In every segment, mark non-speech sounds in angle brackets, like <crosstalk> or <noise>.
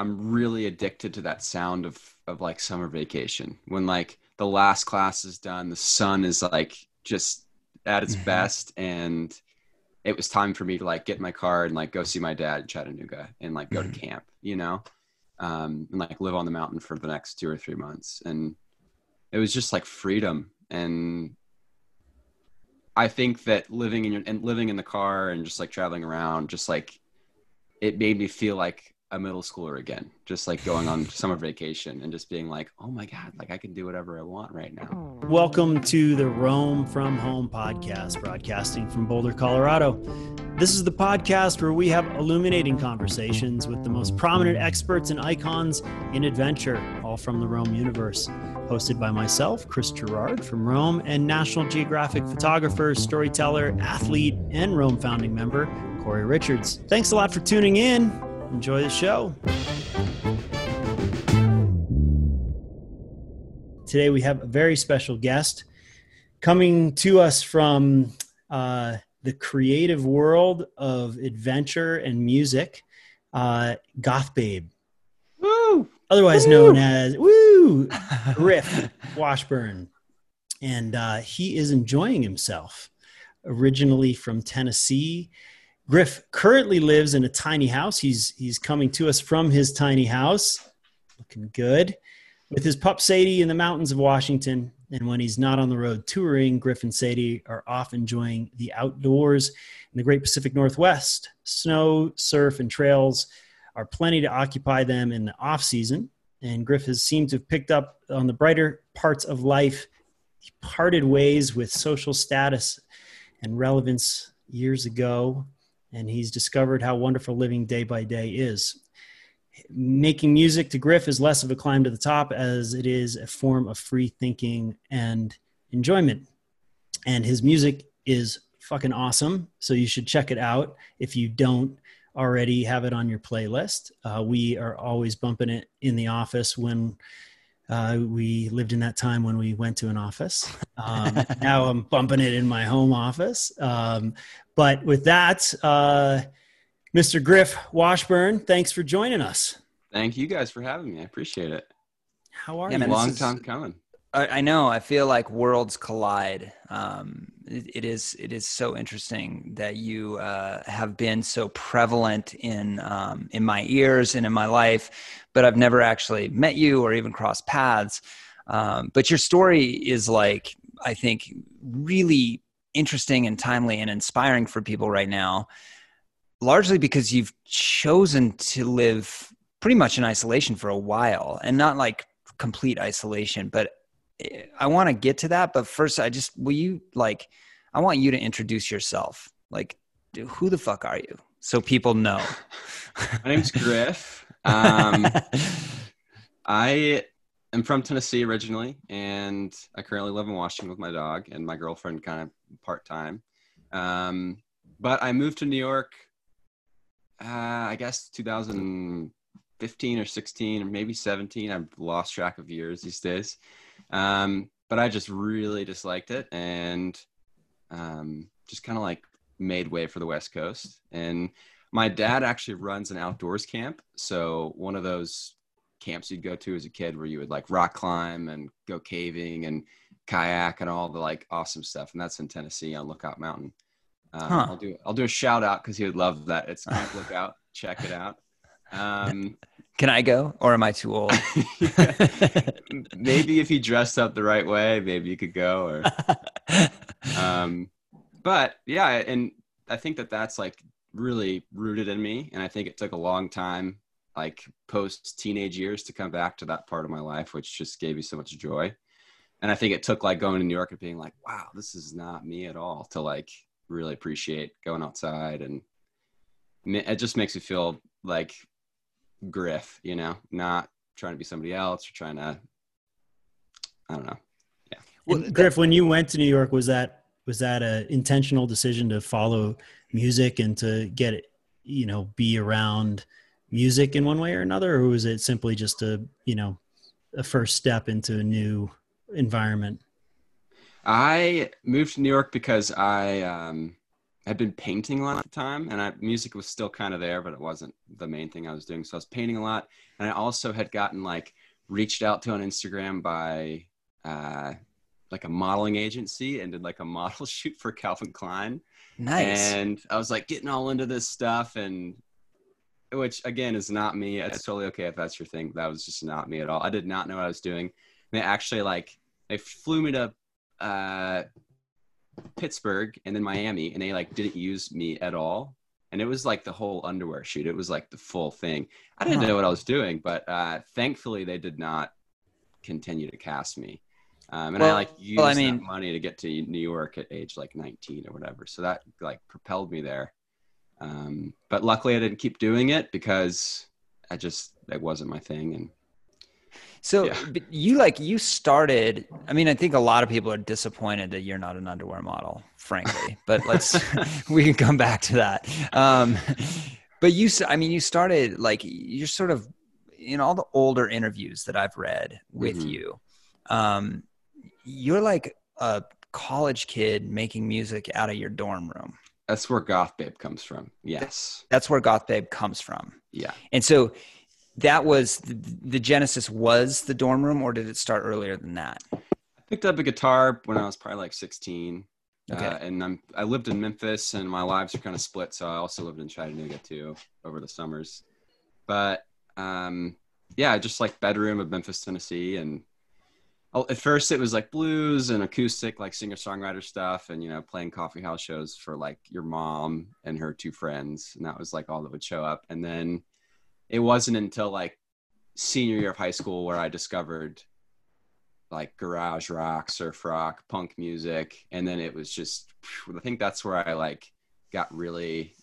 I'm really addicted to that sound of of like summer vacation when like the last class is done, the sun is like just at its mm-hmm. best, and it was time for me to like get in my car and like go see my dad in Chattanooga and like go mm-hmm. to camp, you know, um, and like live on the mountain for the next two or three months, and it was just like freedom and I think that living in your and living in the car and just like traveling around, just like it made me feel like a middle schooler again, just like going on <laughs> summer vacation and just being like, oh my God, like I can do whatever I want right now. Welcome to the Roam from Home podcast, broadcasting from Boulder, Colorado. This is the podcast where we have illuminating conversations with the most prominent experts and icons in adventure, all from the Roam universe. Hosted by myself, Chris Gerard from Roam, and National Geographic photographer, storyteller, athlete, and Roam founding member, Corey Richards. Thanks a lot for tuning in. Enjoy the show. Today we have a very special guest coming to us from uh, the creative world of adventure and music, uh, Goth Babe. Woo! Otherwise woo! known as Woo Griff Washburn. And uh, he is enjoying himself. Originally from Tennessee, Griff currently lives in a tiny house. He's he's coming to us from his tiny house, looking good, with his pup Sadie in the mountains of Washington. And when he's not on the road touring, Griff and Sadie are off enjoying the outdoors in the Great Pacific Northwest. Snow, surf, and trails are plenty to occupy them in the off season. And Griff has seemed to have picked up on the brighter parts of life. He parted ways with social status and relevance years ago and he's discovered how wonderful living day by day is. Making music to Griff is less of a climb to the top as it is a form of free thinking and enjoyment. And his music is fucking awesome. So you should check it out if you don't already have it on your playlist. Uh, we are always bumping it in the office when uh, we lived in that time when we went to an office. Um, <laughs> now I'm bumping it in my home office. Um, but with that, uh, Mr. Griff Washburn, thanks for joining us. Thank you guys for having me. I appreciate it. How are yeah, you? Man, Long time coming. I, know. I feel like worlds collide. Um, it, it is. It is so interesting that you uh, have been so prevalent in um, in my ears and in my life, but I've never actually met you or even crossed paths. Um, but your story is like I think really interesting and timely and inspiring for people right now, largely because you've chosen to live pretty much in isolation for a while and not like complete isolation, but I want to get to that, but first, I just will you like I want you to introduce yourself. Like, who the fuck are you? So people know. My name's Griff. Um, <laughs> I am from Tennessee originally, and I currently live in Washington with my dog and my girlfriend, kind of part time. Um, but I moved to New York. Uh, I guess 2015 or 16 or maybe 17. I've lost track of years these days. Um, but I just really disliked it and um, just kind of like made way for the West Coast. And my dad actually runs an outdoors camp. So one of those camps you'd go to as a kid where you would like rock climb and go caving and kayak and all the like awesome stuff. And that's in Tennessee on Lookout Mountain. Um, huh. I'll do I'll do a shout out because he would love that. It's <laughs> Camp Lookout. Check it out. Um, <laughs> Can I go, or am I too old? <laughs> maybe if you dressed up the right way, maybe you could go. Or, um, but yeah, and I think that that's like really rooted in me, and I think it took a long time, like post teenage years, to come back to that part of my life, which just gave me so much joy. And I think it took like going to New York and being like, wow, this is not me at all, to like really appreciate going outside, and it just makes me feel like Griff, you know, not trying to be somebody else or trying to, I don't know. Yeah. Well, Griff, when you went to New York, was that, was that an intentional decision to follow music and to get you know, be around music in one way or another? Or was it simply just a, you know, a first step into a new environment? I moved to New York because I, um, had been painting a lot at the time, and I, music was still kind of there, but it wasn't the main thing I was doing. So I was painting a lot, and I also had gotten like reached out to on Instagram by uh, like a modeling agency and did like a model <laughs> shoot for Calvin Klein. Nice. And I was like getting all into this stuff, and which again is not me. It's totally okay if that's your thing. That was just not me at all. I did not know what I was doing. They actually like they flew me to uh, Pittsburgh and then Miami, and they like didn't use me at all. And it was like the whole underwear shoot. It was like the full thing. I didn't Huh. know what I was doing, but uh, thankfully they did not continue to cast me. Um, and I like used well, I that mean- money to get to New York at age like 19 or whatever. So that like propelled me there. Um, but luckily I didn't keep doing it because I just that wasn't my thing. And So Yeah. but you like you started. I mean, I think a lot of people are disappointed that you're not an underwear model, frankly. But let's <laughs> <laughs> we can come back to that. Um, but you, I mean, you started like you're sort of in all the older interviews that I've read with Mhm. you. Um, you're like a college kid making music out of your dorm room. that's where Goth Babe comes from. Yes. That's where Goth Babe comes from. Yeah. And so that was the, the genesis was the dorm room, or did it start earlier than that? I picked up a guitar when I was probably like 16. Okay. Uh, and I'm I lived in Memphis, and my lives are kind of split. So I also lived in Chattanooga too over the summers. But um, yeah, just like bedroom of Memphis, Tennessee, and at first it was like blues and acoustic, like singer songwriter stuff, and you know playing coffee house shows for like your mom and her two friends, and that was like all that would show up. And then it wasn't until like senior year of high school where I discovered like garage rock, surf rock, punk music, and then it was just I think that's where I like got really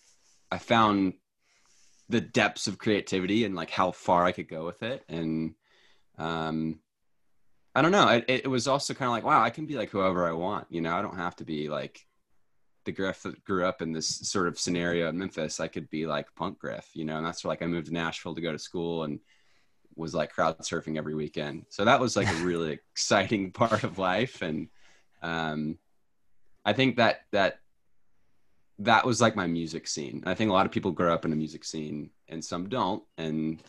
I found the depths of creativity and like how far I could go with it and um I don't know it, it was also kind of like wow I can be like whoever I want you know I don't have to be like the Griff that grew up in this sort of scenario in Memphis I could be like punk Griff you know and that's where like I moved to Nashville to go to school and was like crowd surfing every weekend. So that was like a <laughs> really exciting <laughs> part of life. And um, I think that that that was like my music scene. I think a lot of people grow up in a music scene and some don't. And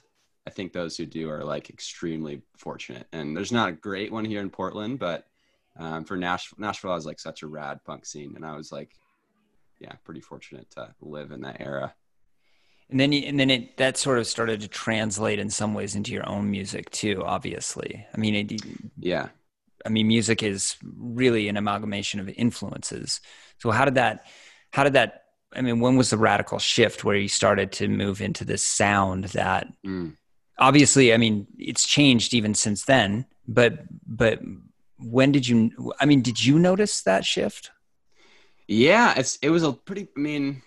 I think those who do are like extremely fortunate. And there's not a great one here in Portland, but um, for Nashville, Nashville was like such a rad punk scene. And I was like, yeah, pretty fortunate to live in that era. And then, you, and then it that sort of started to translate in some ways into your own music too. Obviously, I mean, it, Yeah. I mean, music is really an amalgamation of influences. So how did that? How did that? I mean, when was the radical shift where you started to move into this sound that Mm. Obviously, I mean, it's changed even since then. But but when did you? I mean, did you notice that shift? Yeah, it's it was a pretty. I mean,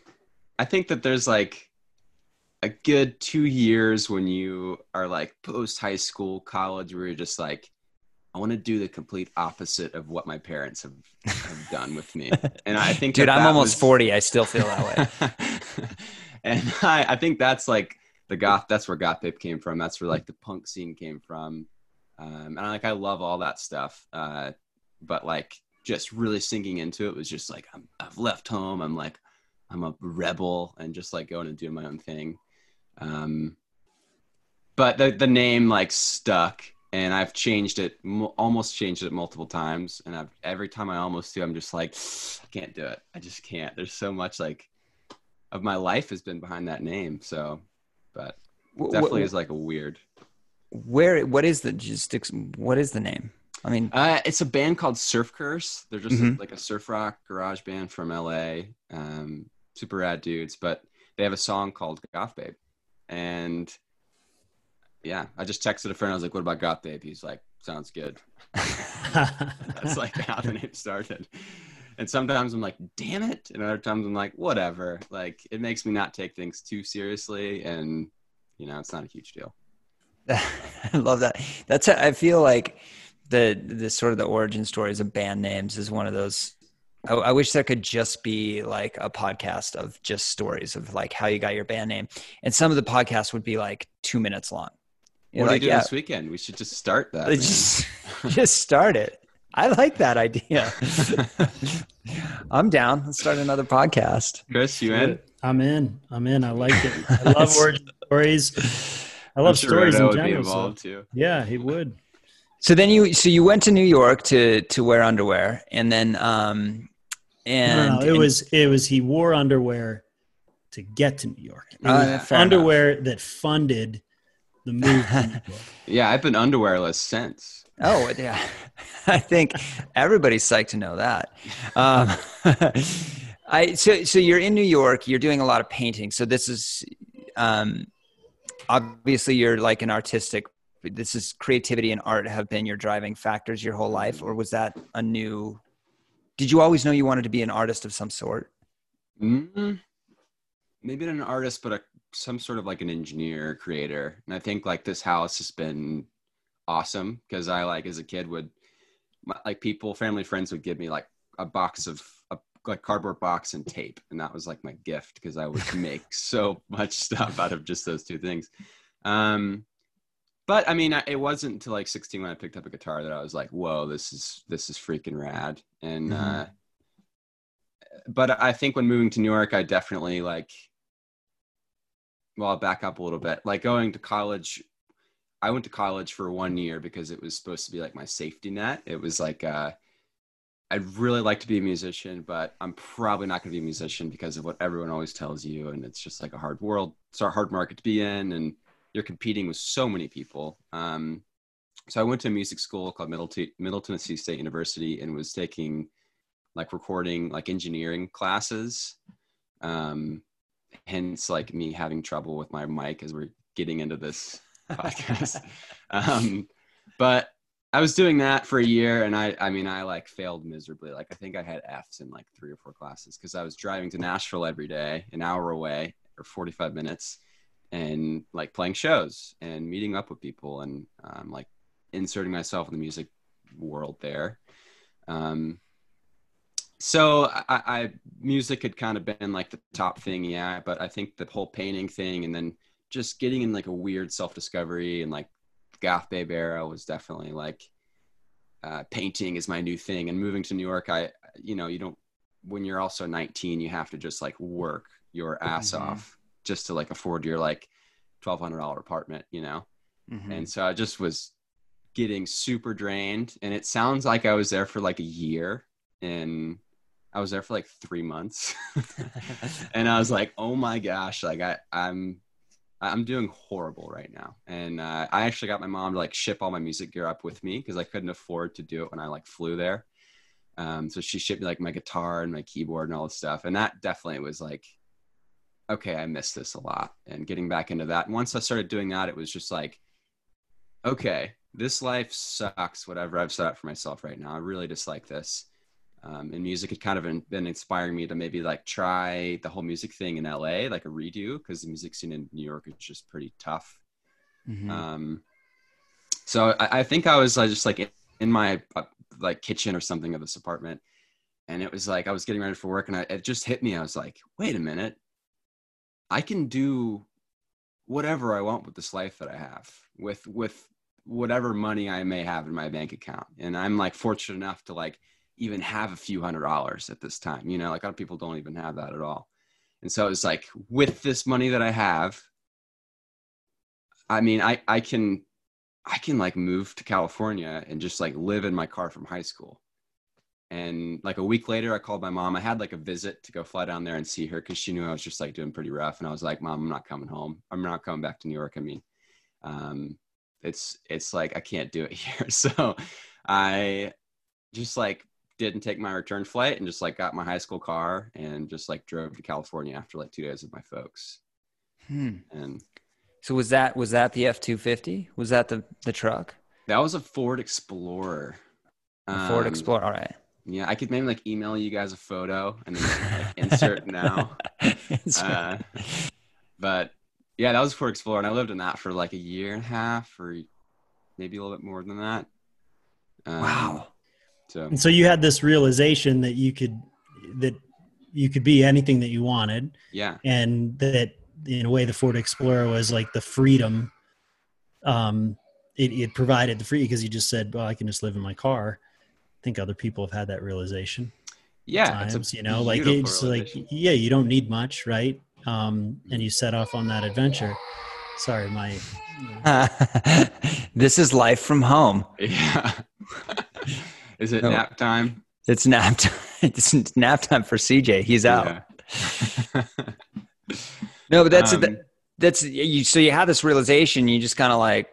I think that there's like a good two years when you are like post high school, college, where you're just like, I want to do the complete opposite of what my parents have, have done with me. <laughs> And I think, Dude, that I'm that almost was- 40. I still feel that way. <laughs> and I, I think that's like the goth. That's where goth babe came from. That's where like the punk scene came from. Um, and I like I love all that stuff. Uh, but like just really sinking into it was just like I'm, I've left home. I'm like I'm a rebel and just like going and doing my own thing. Um, but the the name like stuck, and I've changed it, mo- almost changed it multiple times. And I've every time I almost do, I'm just like I can't do it. I just can't. There's so much like of my life has been behind that name. So, but definitely is like a weird. Where? What is the just? What is the name? I mean, Uh, it's a band called Surf Curse. They're just Mhm. like a surf rock garage band from LA. Um, super rad dudes, but they have a song called Goth Babe. And yeah, I just texted a friend. I was like, what about Goth Babe? He's like, sounds good. <laughs> <laughs> That's like how the name started. And sometimes I'm like, damn it. And other times I'm like, whatever. Like it makes me not take things too seriously. And, you know, it's not a huge deal. <laughs> I love that. That's I feel like the the sort of the origin stories of band names is one of those. I, I wish there could just be like a podcast of just stories of like how you got your band name, and some of the podcasts would be like two minutes long. You're what do like, you do yeah, this weekend? We should just start that. just <laughs> just start it. I like that idea. <laughs> I'm down. Let's start another podcast. Chris, you in? I'm in. I'm in. I like it. I <laughs> love origin stories. I love sure stories Rodo in would be general. so- too. yeah, he would. So then you so you went to New York to to wear underwear and then um and no, no, it and- was it was he wore underwear to get to New York. Uh, was fair underwear that funded the move to New York. <laughs> Yeah, I've been underwearless since. Oh yeah, <laughs> I think everybody's psyched to know that. Um, <laughs> I so so you're in New York. You're doing a lot of painting. So this is um, obviously you're like an artistic. This is creativity and art have been your driving factors your whole life, or was that a new? Did you always know you wanted to be an artist of some sort? mm Maybe not an artist, but a, some sort of like an engineer, creator. And I think like this house has been awesome because I like as a kid would my, like people, family, friends would give me like a box of a like cardboard box and tape, and that was like my gift because I would make <laughs> so much stuff out of just those two things. Um, but I mean, I, it wasn't until like 16 when I picked up a guitar that I was like, "Whoa, this is this is freaking rad!" And Mhm. uh, but I think when moving to New York, I definitely like. Well, I'll back up a little bit. Like going to college, I went to college for one year because it was supposed to be like my safety net. It was like uh, I'd really like to be a musician, but I'm probably not going to be a musician because of what everyone always tells you, and it's just like a hard world, it's a hard market to be in, and you're competing with so many people. Um, so I went to a music school called Middle, T- Middle Tennessee State University and was taking like recording, like engineering classes. Um, hence, like me having trouble with my mic as we're getting into this podcast. um, but I was doing that for a year, and I, I mean, I like failed miserably. Like I think I had Fs in like three or four classes because I was driving to Nashville every day, an hour away or 45 minutes, and like playing shows and meeting up with people and um, like inserting myself in the music world there. Um, so I, I music had kind of been like the top thing, yeah. But I think the whole painting thing, and then just getting in like a weird self discovery and like goth babe era was definitely like uh, painting is my new thing. And moving to New York, I you know you don't when you're also 19, you have to just like work your ass Mhm. off just to like afford your like twelve hundred dollar apartment, you know. Mhm. And so I just was getting super drained. And it sounds like I was there for like a year and I was there for like three months. <laughs> <laughs> and I was like, oh my gosh, like I, I'm I'm doing horrible right now. And uh, I actually got my mom to like ship all my music gear up with me because I couldn't afford to do it when I like flew there. Um, so she shipped me like my guitar and my keyboard and all this stuff. And that definitely was like, okay, I missed this a lot. And getting back into that. And once I started doing that, it was just like, okay, this life sucks, whatever I've set up for myself right now. I really dislike this. Um, and music had kind of been, inspiring me to maybe like try the whole music thing in LA, like a redo, because the music scene in New York is just pretty tough. Mhm. Um, so I, I think I was just like in, in my uh, like kitchen or something of this apartment, and it was like I was getting ready for work, and I, it just hit me. I was like, wait a minute, I can do whatever I want with this life that I have with with whatever money I may have in my bank account, and I'm like fortunate enough to like even have a few hundred dollars at this time. You know, like a lot of people don't even have that at all. And so it's like with this money that I have, I mean, I I can I can like move to California and just like live in my car from high school. And like a week later, I called my mom. I had like a visit to go fly down there and see her because she knew I was just like doing pretty rough. And I was like, Mom, I'm not coming home. I'm not coming back to New York. I mean, um, it's it's like I can't do it <laughs> here. So I just like didn't take my return flight and just like got my high school car and just like drove to California after like two days with my folks. Hmm. And So was that was that the F two fifty? Was that the the truck? that was a Ford Explorer. The Ford Um, Explorer. All right. Yeah, I could maybe like email you guys a photo and then like insert now. <laughs> Uh, but yeah, that was Ford Explorer, and I lived in that for like a year and a half, or maybe a little bit more than that. Um, wow. So And so you had this realization that you could that you could be anything that you wanted, yeah, and that in a way the Ford Explorer was like the freedom. Um, it, it provided the free because you just said, "Well, I can just live in my car," I think other people have had that realization. Yeah, it's a times, you know, like it's like yeah, you don't need much, right? Um, and you set off on that adventure. Sorry, my <laughs> this is life from home. <laughs> Yeah. <laughs> Is it No. nap time? It's nap time. <laughs> It's nap time for CJ. He's out. Yeah. <laughs> No, but that's Um, that's you. So you have this realization. You just kind of like,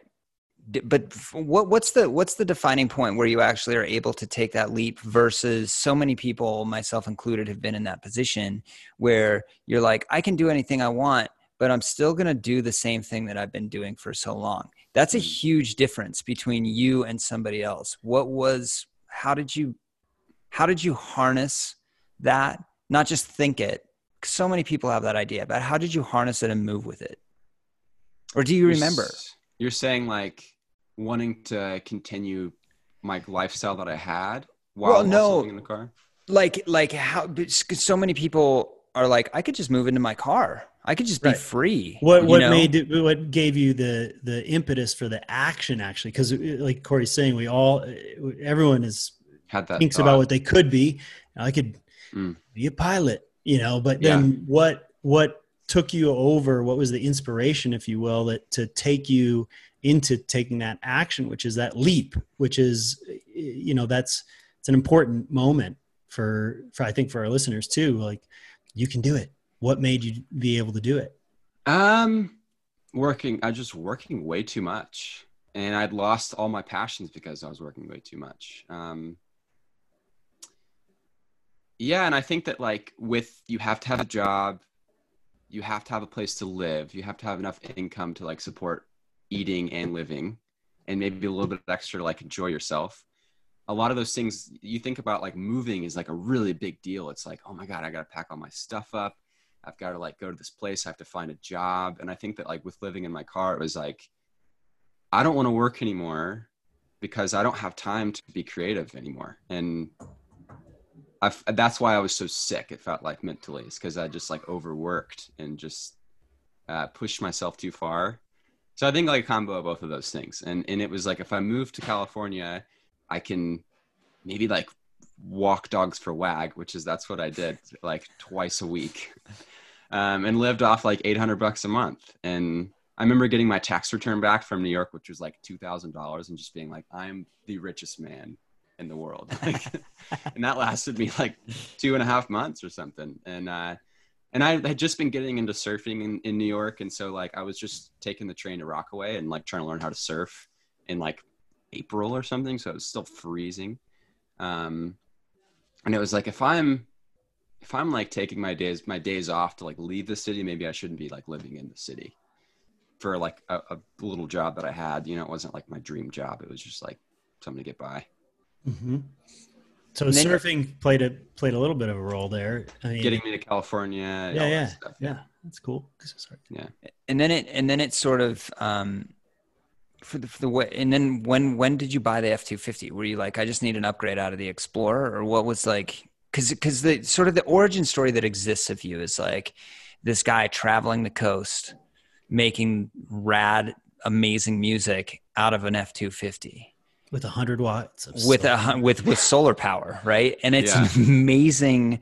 but what what's the what's the defining point where you actually are able to take that leap versus so many people, myself included, have been in that position where you're like, I can do anything I want, but I'm still going to do the same thing that I've been doing for so long. That's a Mm. huge difference between you and somebody else. What was? How did you? How did you harness that? Not just think it. So many people have that idea, but how did you harness it and move with it? Or do you You're remember? s- You're saying like wanting to continue my lifestyle that I had while Well, no. in the car. Like, like how? So many people are like, I could just move into my car. I could just be Right. free. what what know? made it, what gave you the the impetus for the action actually? Because like Corey's saying, we all everyone is Had that thinks thought. about what they could be. I could Mm. be a pilot, you know. But then what what took you over? What was the inspiration, if you will, that to take you into taking that action, which is that leap, which is you know that's it's an important moment for for I think for our listeners too. Like you can do it. What made you be able to do it? Um, working. I just working way too much, and I'd lost all my passions because I was working way too much. Um, yeah, and I think that like with you have to have a job, you have to have a place to live, you have to have enough income to like support eating and living, and maybe a little bit extra to like enjoy yourself. A lot of those things you think about like moving is like a really big deal. It's like, oh my god, I got to pack all my stuff up. I've got to like go to this place. I have to find a job. And I think that like with living in my car, it was like, I don't want to work anymore because I don't have time to be creative anymore. And I've, that's why I was so sick. It felt like mentally is because I just like overworked and just uh, pushed myself too far. So I think like a combo of both of those things. And, and it was like, if I move to California, I can maybe like walk dogs for wag which is that's what i did like twice a week. Um, and lived off like 800 bucks a month. And i remember getting my tax return back from new york which was like $2000 and just being like i'm the richest man in the world. <laughs> Like, and that lasted me like two and a half months or something. And uh, and i had just been getting into surfing in, in new york. And so like i was just taking the train to rockaway and like trying to learn how to surf in like april or something. So it was still freezing. Um, and it was like if i'm if i'm like taking my days my days off to like leave the city maybe i shouldn't be like living in the city for like a, a little job that i had you know it wasn't like my dream job it was just like something to get by Mm-hmm. So And then- surfing played a played a little bit of a role there. I mean, getting me to california all yeah, that yeah, stuff. yeah, that's cool. Sorry. and then it and then it sort of um for the, for the way and then when when did you buy the f-250 were you like i just need an upgrade out of the explorer or what was like because because the sort of the origin story that exists of you is like this guy traveling the coast making rad amazing music out of an f-250 With a hundred watts of with solar. a hun- with with solar power right and it's Yeah. an amazing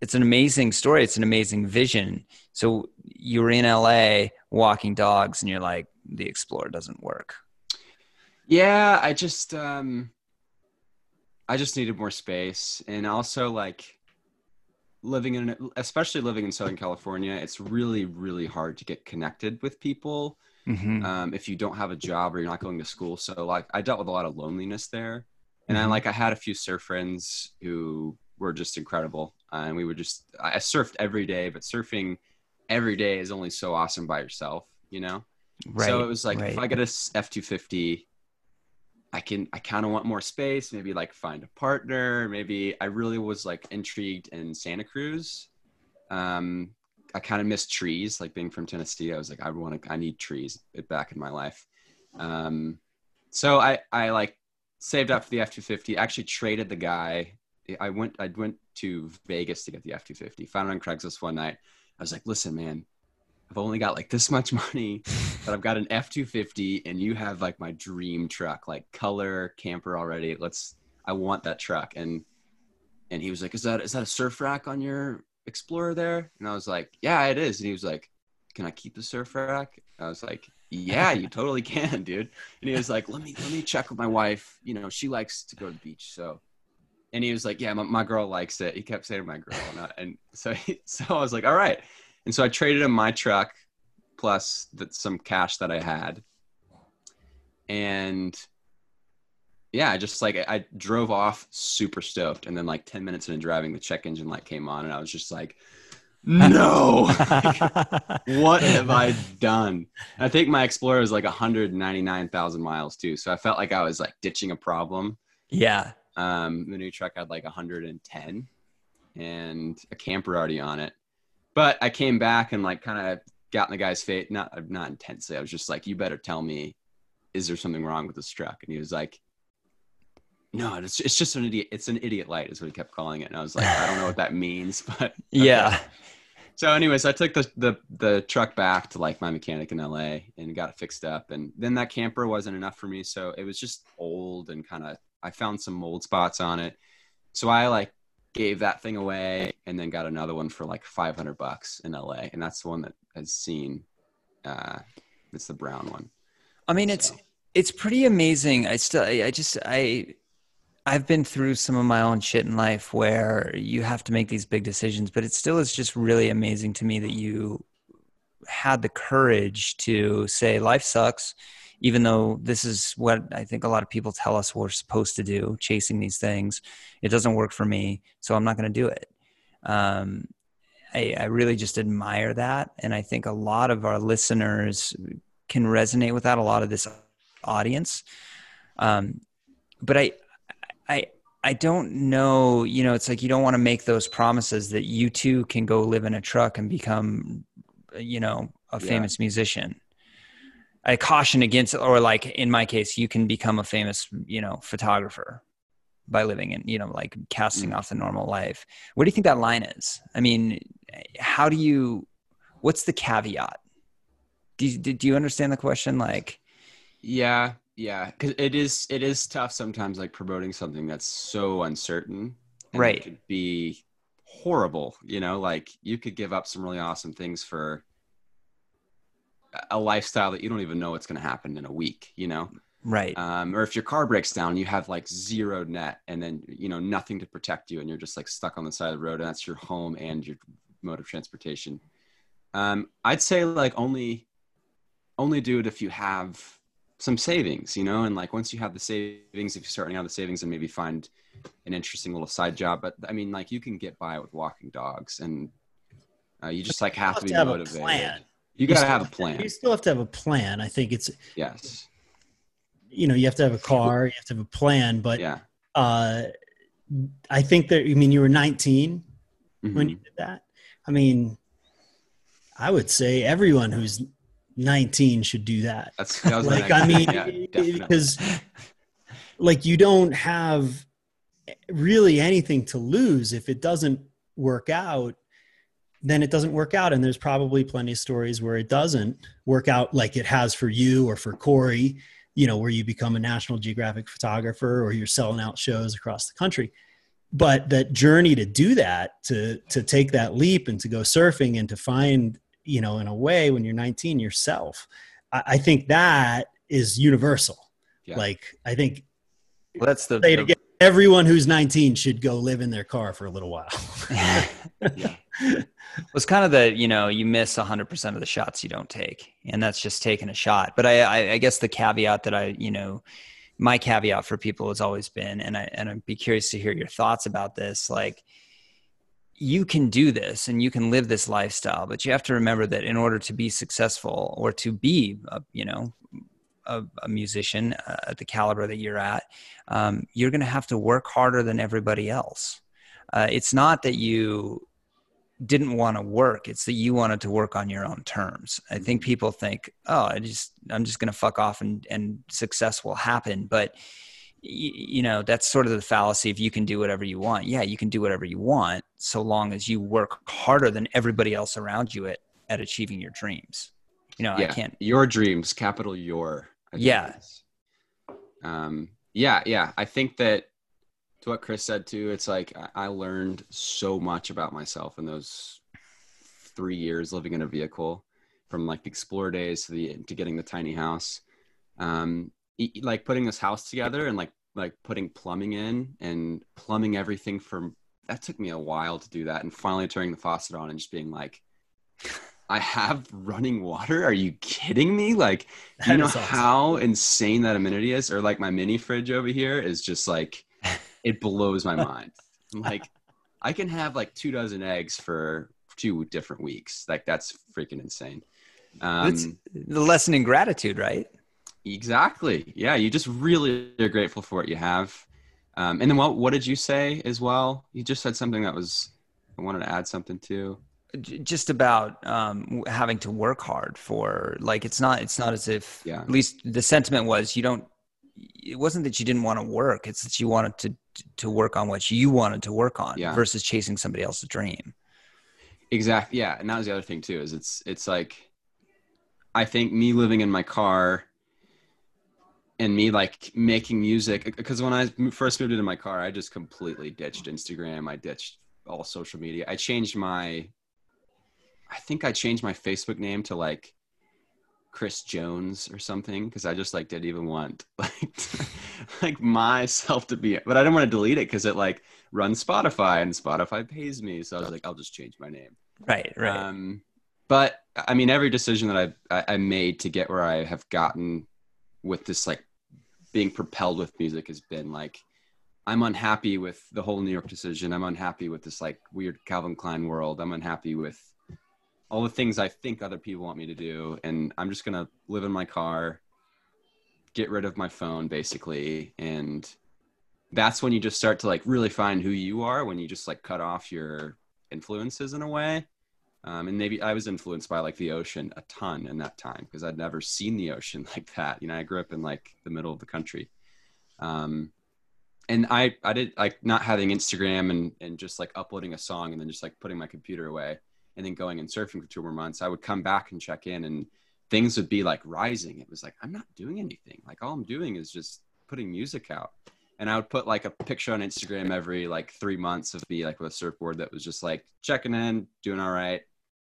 it's an amazing story it's an amazing vision so you were in la walking dogs and you're like the explorer doesn't work yeah i just um i just needed more space and also like living in especially living in southern california it's really really hard to get connected with people Mhm. um, if you don't have a job or you're not going to school. So like I dealt with a lot of loneliness there, and I Mhm. like I had a few surf friends who were just incredible, uh, and we would just I surfed every day, but surfing every day is only so awesome by yourself, you know. Right so it was like right. if I get a F two fifty. I can I kind of want more space, maybe like find a partner, maybe I really was like intrigued in Santa Cruz. Um I kind of miss trees, like being from Tennessee. I was like, I want to, I need trees back in my life. Um, so I, I like saved up for the F two fifty. Actually traded the guy. I went, I went to Vegas to get the F two fifty. Found it on Craigslist one night. I was like, listen, man, I've only got like this much <laughs> money, but I've got an F two fifty, and you have like my dream truck, like color camper already. Let's. I want that truck. And and he was like, Is that is that a surf rack on your Explorer there? And I was like, Yeah, it is. And he was like, Can I keep the surf rack? I was like, Yeah, you <laughs> totally can, dude. And he was like, Let me let me check with my wife. You know, she likes to go to the beach, so and he was like, "Yeah, my, my girl likes it." He kept saying "my girl," and, I, and so he, <laughs> so I was like, "All right," and so I traded him my truck plus that some cash that I had, and yeah, I just like I drove off super stoked, and then like ten minutes into driving, the check engine light came on, and I was just like, "No, <laughs> what have I done?" I think my Explorer was like 199,000 miles too, so I felt like I was like ditching a problem. Yeah. Um, the new truck had like 110 and a camper already on it. But I came back and like kind of got in the guy's face, not not intensely. I was just like, "You better tell me, is there something wrong with this truck?" And he was like, "No, it's it's just an idiot. It's an idiot light," is what he kept calling it. And I was like, "I don't know what that means, <laughs> but okay. yeah." So, anyways, I took the, the the truck back to like my mechanic in LA and got it fixed up. And then that camper wasn't enough for me, so it was just old and kind of. I found some mold spots on it, so I like gave that thing away and then got another one for like 500 bucks in LA. And that's the one that has seen, uh, it's the brown one. I mean, so. it's, it's pretty amazing. I still, I just, I, I've been through some of my own shit in life where you have to make these big decisions, but it still is just really amazing to me that you had the courage to say life sucks even though this is what I think a lot of people tell us we're supposed to do, chasing these things, it doesn't work for me, so I'm not going to do it. Um, I, I really just admire that, and I think a lot of our listeners can resonate with that. A lot of this audience, um, but I, I, I don't know. You know, it's like you don't want to make those promises that you too can go live in a truck and become, you know, a yeah. famous musician. I caution against, or like in my case, you can become a famous, you know, photographer by living in, you know, like casting mm. off the normal life. What do you think that line is? I mean, how do you, what's the caveat? Do you, do you understand the question? Like, yeah, yeah, because it is it is tough sometimes, like promoting something that's so uncertain. right. It could be horrible. You know, like you could give up some really awesome things for a lifestyle that you don't even know what's going to happen in a week, you know? Right. Um, or if your car breaks down, you have like zero net and then, you know, nothing to protect you and you're just like stuck on the side of the road and that's your home and your mode of transportation. Um, I'd say like only, only do it if you have some savings, you know, and like once you have the savings, if you're starting out the savings and maybe find an interesting little side job, but I mean, like you can get by with walking dogs and uh, you just like have, have to be have motivated. You got to have a plan. You still have to have a plan. I think it's yes. You know, you have to have a car. You have to have a plan. But yeah, uh, I think that. I mean, you were 19 mm-hmm. when you did that. I mean, I would say everyone who's 19 should do that. That's that like I mean, yeah, because like you don't have really anything to lose if it doesn't work out then it doesn't work out. And there's probably plenty of stories where it doesn't work out like it has for you or for Corey, you know, where you become a National Geographic photographer or you're selling out shows across the country. But that journey to do that, to to take that leap and to go surfing and to find, you know, in a way when you're 19 yourself, I, I think that is universal. Yeah. Like I think well, that's the, the everyone who's 19 should go live in their car for a little while. <laughs> yeah was kind of the you know you miss 100% of the shots you don't take and that's just taking a shot. But I, I, I guess the caveat that i you know my caveat for people has always been and i and i'd be curious to hear your thoughts about this like you can do this and you can live this lifestyle but you have to remember that in order to be successful or to be a, you know a, a musician uh, at the caliber that you're at um, you're going to have to work harder than everybody else. Uh, it's not that you didn't want to work it's that you wanted to work on your own terms. I think mm-hmm. people think oh i just i'm just going to fuck off and and success will happen but you know that's sort of the fallacy if you can do whatever you want. Yeah you can do whatever you want so long as you work harder than everybody else around you at at achieving your dreams. You know yeah, i can't your dreams capital your yeah. um yeah yeah i think that to what Chris said too, it's like I learned so much about myself in those three years living in a vehicle, from like the explore days to the to getting the tiny house. Um, like putting this house together and like like putting plumbing in and plumbing everything from that took me a while to do that and finally turning the faucet on and just being like I have running water. Are you kidding me? Like, do you know awesome. how insane that amenity is? Or like my mini fridge over here is just like, <laughs> it blows my <laughs> mind. like, I can have like two dozen eggs for two different weeks. Like, that's freaking insane. Um, it's the lesson in gratitude, right? Exactly. Yeah, you just really are grateful for what you have. Um, and then what what did you say as well? You just said something that was I wanted to add something to. Just about um, having to work hard for like it's not it's not as if yeah. at least the sentiment was you don't it wasn't that you didn't want to work it's that you wanted to to work on what you wanted to work on yeah. versus chasing somebody else's dream exactly yeah and that was the other thing too is it's it's like i think me living in my car and me like making music because when I first moved into my car, I just completely ditched Instagram. I ditched all social media. I changed my, I think I changed my Facebook name to like Chris Jones or something because I just like didn't even want <laughs> like like myself to be, but I didn't want to delete it because it like runs Spotify and Spotify pays me, so I was like, I'll just change my name. Right, right. Um, but I mean, every decision that I I made to get where I have gotten with this like being propelled with music has been like I'm unhappy with the whole New York decision. I'm unhappy with this like weird Calvin Klein world. I'm unhappy with all the things I think other people want me to do. And I'm just to live in my car, get rid of my phone basically. And that's when you just start to like really find who you are when you just like cut off your influences in a way. Um, and maybe I was influenced by like the ocean a ton in that time because I'd never seen the ocean <laughs> like that. You know, I grew up in like the middle of the country. Um, and I, I did like not having Instagram and, and just like uploading a song and then just like putting my computer away and then going and surfing for two more months. I would come back and check in and things would be like rising. It was like, I'm not doing anything. Like all I'm doing is just putting music out. And I would put like a picture on Instagram every like three months of me like with a surfboard that was just like checking in, doing all right,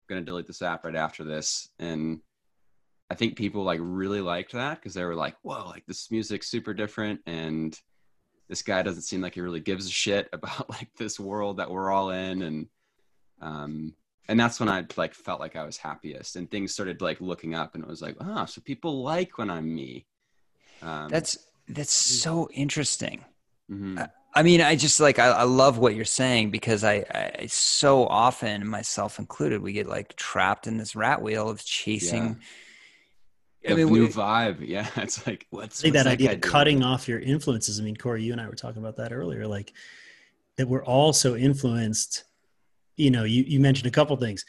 going to delete this app right after this. And I think people like really liked that because they were like, whoa, like this music's super different. And this guy doesn't seem like he really gives a shit <laughs> about like this world that we're all in. And, um, and that's when I like felt like I was happiest and things started like looking up and it was like, oh, so people like when I'm me. Um, that's, that's so interesting. Mm-hmm. I mean, I just like I, I, love what you're saying because I, I so often, myself included, we get like trapped in this rat wheel of chasing. Yeah. I mean, new we, vibe. <laughs> Yeah, it's like what's, what's that, that idea of cutting off your influences. I mean, Corey, you and I were talking about that earlier. Like that, we're all so influenced. You know, you you mentioned a couple things.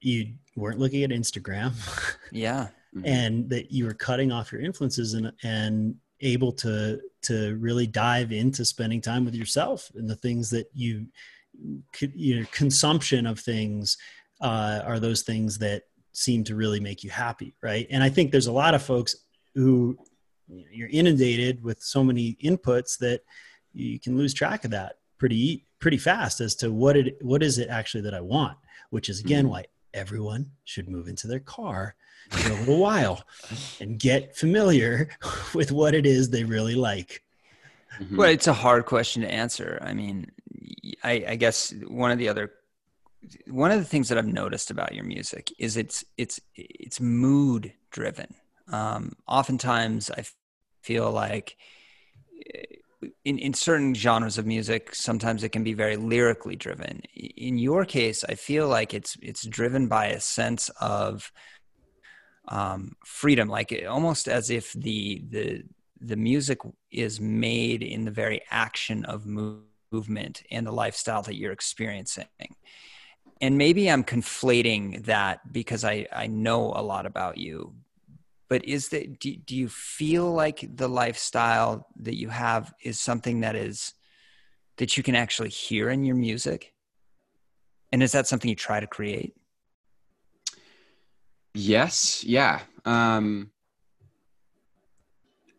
You weren't looking at Instagram. <laughs> Yeah, and that you were cutting off your influences and and able to to really dive into spending time with yourself and the things that you your consumption of things uh, are those things that seem to really make you happy right and i think there's a lot of folks who you're inundated with so many inputs that you can lose track of that pretty pretty fast as to what it what is it actually that i want which is again mm-hmm. why everyone should move into their car for a little while and get familiar <laughs> with what it is they really like. Mm-hmm. Well, it's a hard question to answer. I mean, I, I guess one of the other one of the things that I've noticed about your music is it's it's it's mood driven. Um, oftentimes, I feel like in, in certain genres of music, sometimes it can be very lyrically driven. In your case, I feel like it's it's driven by a sense of um, freedom, like almost as if the the the music is made in the very action of move, movement and the lifestyle that you're experiencing. And maybe I'm conflating that because I I know a lot about you, but is that do, do you feel like the lifestyle that you have is something that is that you can actually hear in your music? And is that something you try to create? Yes. Yeah. Um,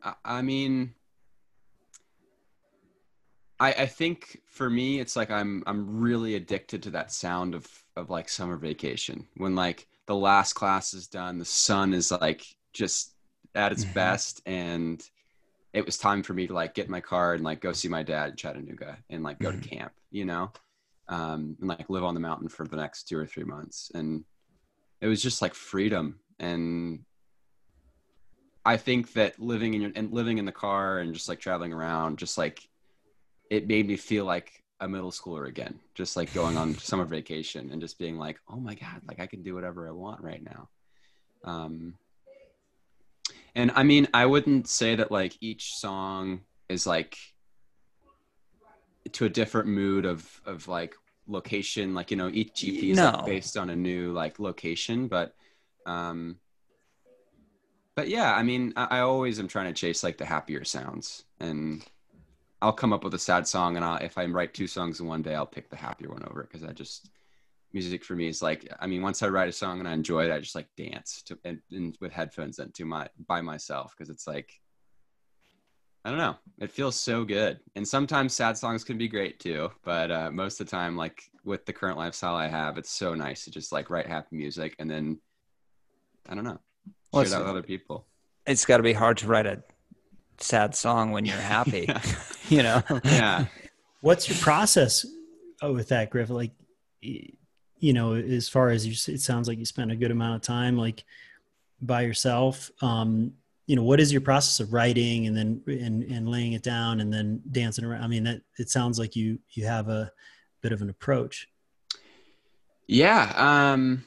I, I mean, I, I think for me, it's like I'm I'm really addicted to that sound of of like summer vacation when like the last class is done, the sun is like just at its Mhm. best, and it was time for me to like get in my car and like go see my dad in Chattanooga and like go Mhm. to camp, you know, um, and like live on the mountain for the next two or three months, and it was just like freedom and I think that living in your and living in the car and just like traveling around, just like it made me feel like a middle schooler again. Just like going on <laughs> summer vacation and just being like, oh my god, like I can do whatever I want right now. Um, and I mean, I wouldn't say that like each song is like to a different mood of of like location. Like you know, each EP is No. like based on a new like location, but um but yeah i mean I, I always am trying to chase like the happier sounds and i'll come up with a sad song and I'll, if i write two songs in one day i'll pick the happier one over it because i just music for me is like i mean once i write a song and i enjoy it i just like dance to and, and with headphones and to my by myself because it's like i don't know. It feels so good. And sometimes sad songs can be great too but uh, most of the time like with the current lifestyle i have it's so nice to just like write happy music and then i don't know Well, share that with other people. It's got to be hard to write a sad song when you're happy, <laughs> <laughs> you know? yeah. What's your process with that, Griff? Like, y- you know, as far as you, it sounds like you spend a good amount of time like by yourself. Um, you know, what is your process of writing and then and and laying it down and then dancing around? I mean, that it sounds like you you have a bit of an approach. Yeah. Um,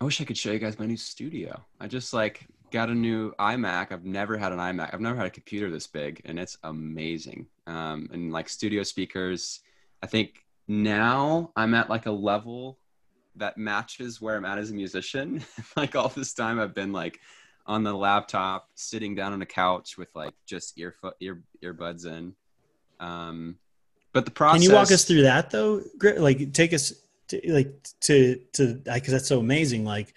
I wish I could show you guys my new studio. I just like got a new iMac. I've never had an iMac. I've never had a computer this big, and it's amazing. Um, and like studio speakers, I think now I'm at like a level that matches where I'm at as a musician. <laughs> like all this time, I've been like on the laptop, sitting down on a couch with like just earfoot ear earbuds in. Um, but the process. Can you walk us through that though? Like, take us to, like to to because that's so amazing. Like,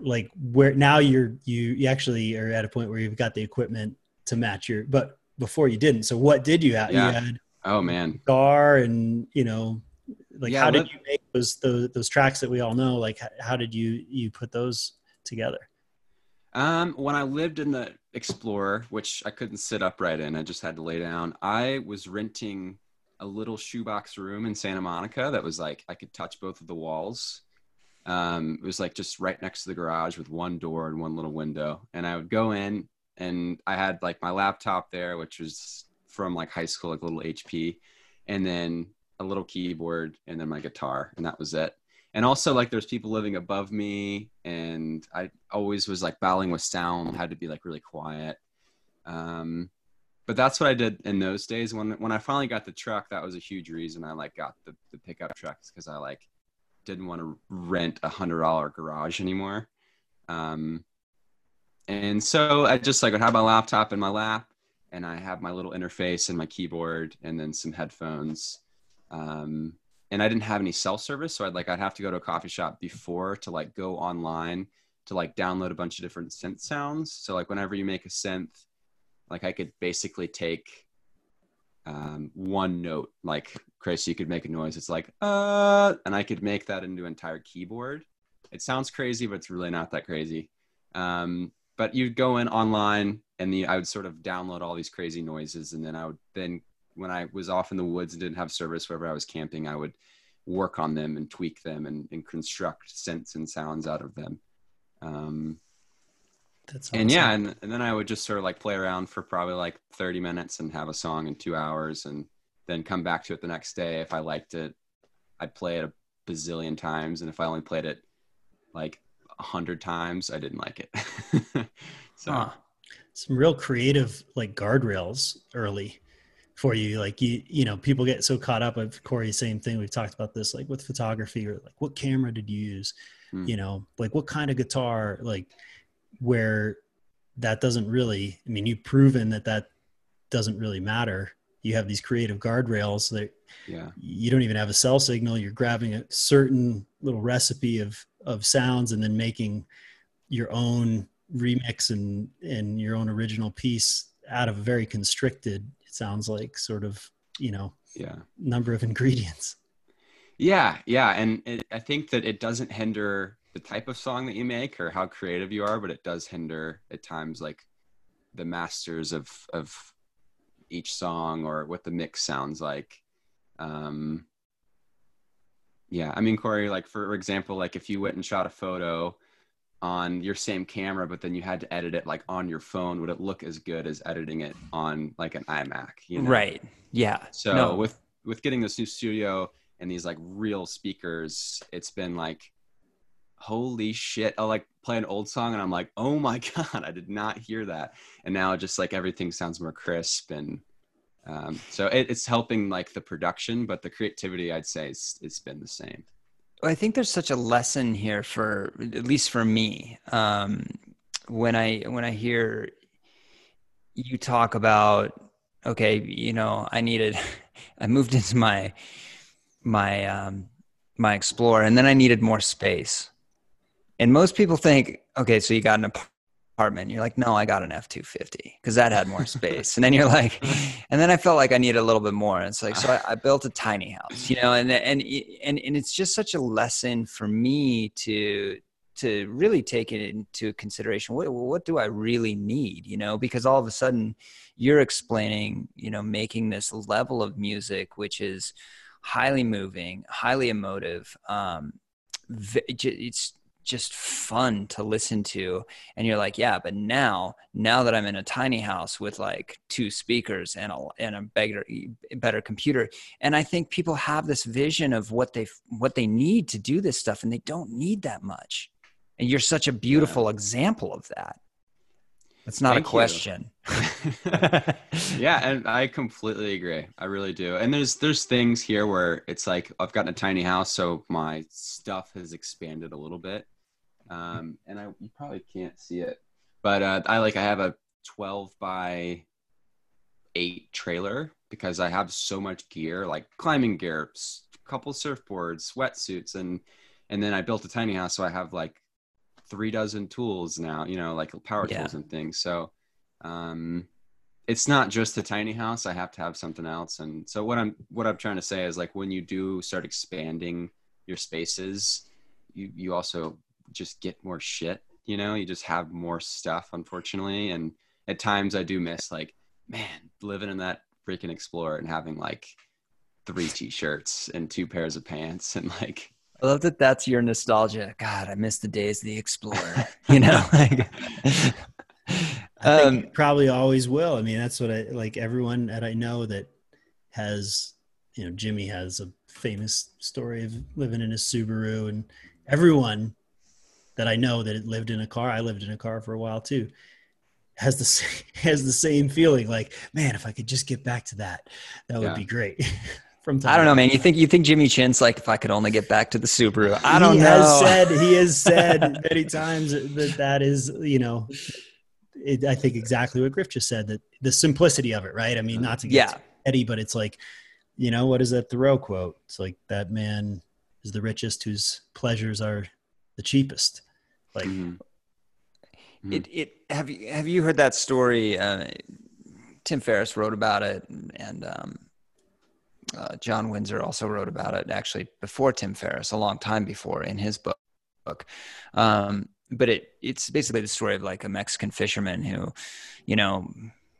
like where now you're you you actually are at a point where you've got the equipment to match your. But before you didn't. So what did you have? Yeah. You had Oh man. guitar and you know, like Yeah, how did you make those those those tracks that we all know? Like, how, did you you put those together? Um, when I lived in the Explorer, which I couldn't sit upright in, I just had to lay down. I was renting a little shoebox room in Santa Monica that was like I could touch both of the walls. Um, it was like just right next to the garage with one door and one little window. And I would go in and I had like my laptop there, which was from like high school, like little HP, and then a little keyboard and then my guitar, and that was it. And also like there's people living above me and i always was like battling with sound had to be like really quiet. Um but that's what i did in those days. When when i finally got the truck that was a huge reason i like got the, the pickup trucks because i like didn't want to rent a hundred dollar garage anymore. Um and so i just like would have my laptop in my lap and i have my little interface and my keyboard and then some headphones um and I didn't have any cell service, so I'd like I'd have to go to a coffee shop before to like go online to like download a bunch of different synth sounds. So like whenever you make a synth, like I could basically take um, one note, like Chris, you could make a noise. It's like uh, and I could make that into an entire keyboard. It sounds crazy, but it's really not that crazy. Um, but you'd go in online, and the I would sort of download all these crazy noises, and then I would then when I was off in the woods and didn't have service wherever I was camping, I would work on them and tweak them and, and construct synths and sounds out of them. Um, That's and yeah, and, and then I would just sort of like play around for probably like 30 minutes and have a song in two hours and then come back to it the next day. If I liked it, I'd play it a bazillion times. And if I only played it like a hundred times, I didn't like it. <laughs> so Huh. some real creative like guardrails early for you like you you know people get so caught up with corey same thing we've talked about this like with photography or like what camera did you use Hmm. you know like what kind of guitar like where that doesn't really i mean you've proven that that doesn't really matter you have these creative guardrails that yeah. you don't even have a cell signal you're grabbing a certain little recipe of of sounds and then making your own remix and and your own original piece out of a very constricted it sounds like sort of you know, yeah, number of ingredients. Yeah, yeah, and it, I think that it doesn't hinder the type of song that you make or how creative you are, but it does hinder at times like the masters of of each song or what the mix sounds like. Um, yeah, I mean, Corey, like for example, like if you went and shot a photo on your same camera, but then you had to edit it like on your phone, would it look as good as editing it on like an iMac? You know? Right. Yeah. So no. with with getting this new studio and these like real speakers, it's been like, holy shit! I'll like play an old song and I'm like, oh my <laughs> god, I did not hear that. And now just like everything sounds more crisp and um, so it, it's helping like the production, but the creativity, I'd say, it's, it's been the same. I think there's such a lesson here for at least for me. Um, when I when I hear you talk about okay, you know, I needed <laughs> I moved into my my um my explorer and then I needed more space. And most people think, okay, so you got an apartment. You're like, no, I got an F two fifty because that had more <laughs> space. and then you're like, and then I felt like I needed a little bit more. And it's like, so I, I, built a tiny house, you know, and and and and it's just such a lesson for me to to really take it into consideration. What what do I really need, you know? Because all of a sudden, you're explaining, you know, making this level of music which is highly moving, highly emotive. Um, it's just fun to listen to. And you're like yeah but now now that i'm in a tiny house with like two speakers and a and a better better computer and i think people have this vision of what they what they need to do this stuff and they don't need that much. And you're such a beautiful yeah. example of that. That's not Thank a question. <laughs> <laughs> Yeah and i completely agree. I really do. And there's there's things here where it's like i've gotten a tiny house so my stuff has expanded a little bit um, and I you probably can't see it, but uh, I like I have a 12 by 8 trailer because I have so much gear, like climbing gear, a couple surfboards, wetsuits, and and then I built a tiny house, so I have like three dozen tools now, you know, like power yeah. tools and things. So um, it's not just a tiny house. I have to have something else. And so what I'm what I'm trying to say is like when you do start expanding your spaces, you you also just get more shit you know you just have more stuff unfortunately and at times i do miss like man living in that freaking explorer and having like three t-shirts and two pairs of pants and like I love that that's your nostalgia. God, I miss the days of the Explorer. <laughs> You know, like, I um, probably always will. I mean, that's what I like. Everyone that I know that has, you know, Jimmy has a famous story of living in a Subaru, and everyone that I know that it lived in a car. I lived in a car for a while too. Has the <laughs> same, has the same feeling like, man, if I could just get back to that, that would yeah. be great. <laughs> From time I don't know, man. You think you think Jimmy Chin's like, if I could only get back to the Subaru. I don't he know. Has said he has <laughs> said many times that that is, you know, it, I think exactly what Griff just said that the simplicity of it, right? I mean, not to get yeah. Eddie, but it's like, you know, what is that Thoreau quote? It's like that man is the richest whose pleasures are the cheapest. Like mm-hmm. it, it have you have you heard that story? Uh, Tim Ferriss wrote about it, and um, uh, John Windsor also wrote about it. Actually, before Tim Ferriss, a long time before, in his book. Um, but it it's basically the story of like a Mexican fisherman who, you know,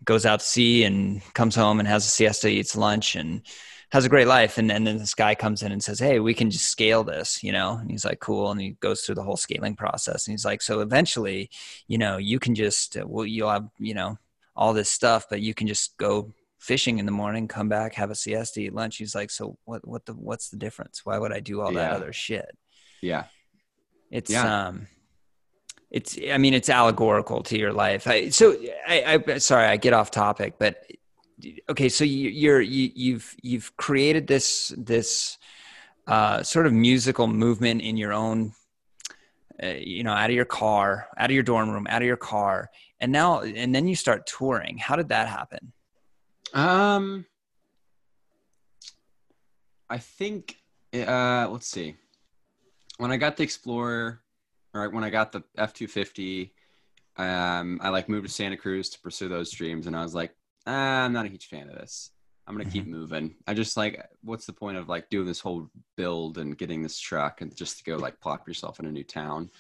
goes out to sea and comes home and has a siesta, eats lunch, and has a great life. And, and then this guy comes in and says, Hey, we can just scale this, you know? And he's like, cool. And he goes through the whole scaling process. And he's like, so eventually, you know, you can just, uh, well, you'll have, you know, all this stuff, but you can just go fishing in the morning, come back, have a siesta, eat lunch. He's like, so what, what the, what's the difference? Why would I do all yeah. that other shit? Yeah. It's, yeah. um, it's, I mean, it's allegorical to your life. I, so I, I, sorry, I get off topic, but okay so you, you're you, you've you've created this this uh, sort of musical movement in your own uh, you know out of your car out of your dorm room out of your car and now and then you start touring. How did that happen? Um i think uh let's see. When i got the explorer or when i got the f-250 um i like moved to santa cruz to pursue those dreams and i was like I'm not a huge fan of this. I'm gonna keep moving. I just like, what's the point of like doing this whole build and getting this truck and just to go like plop yourself in a new town?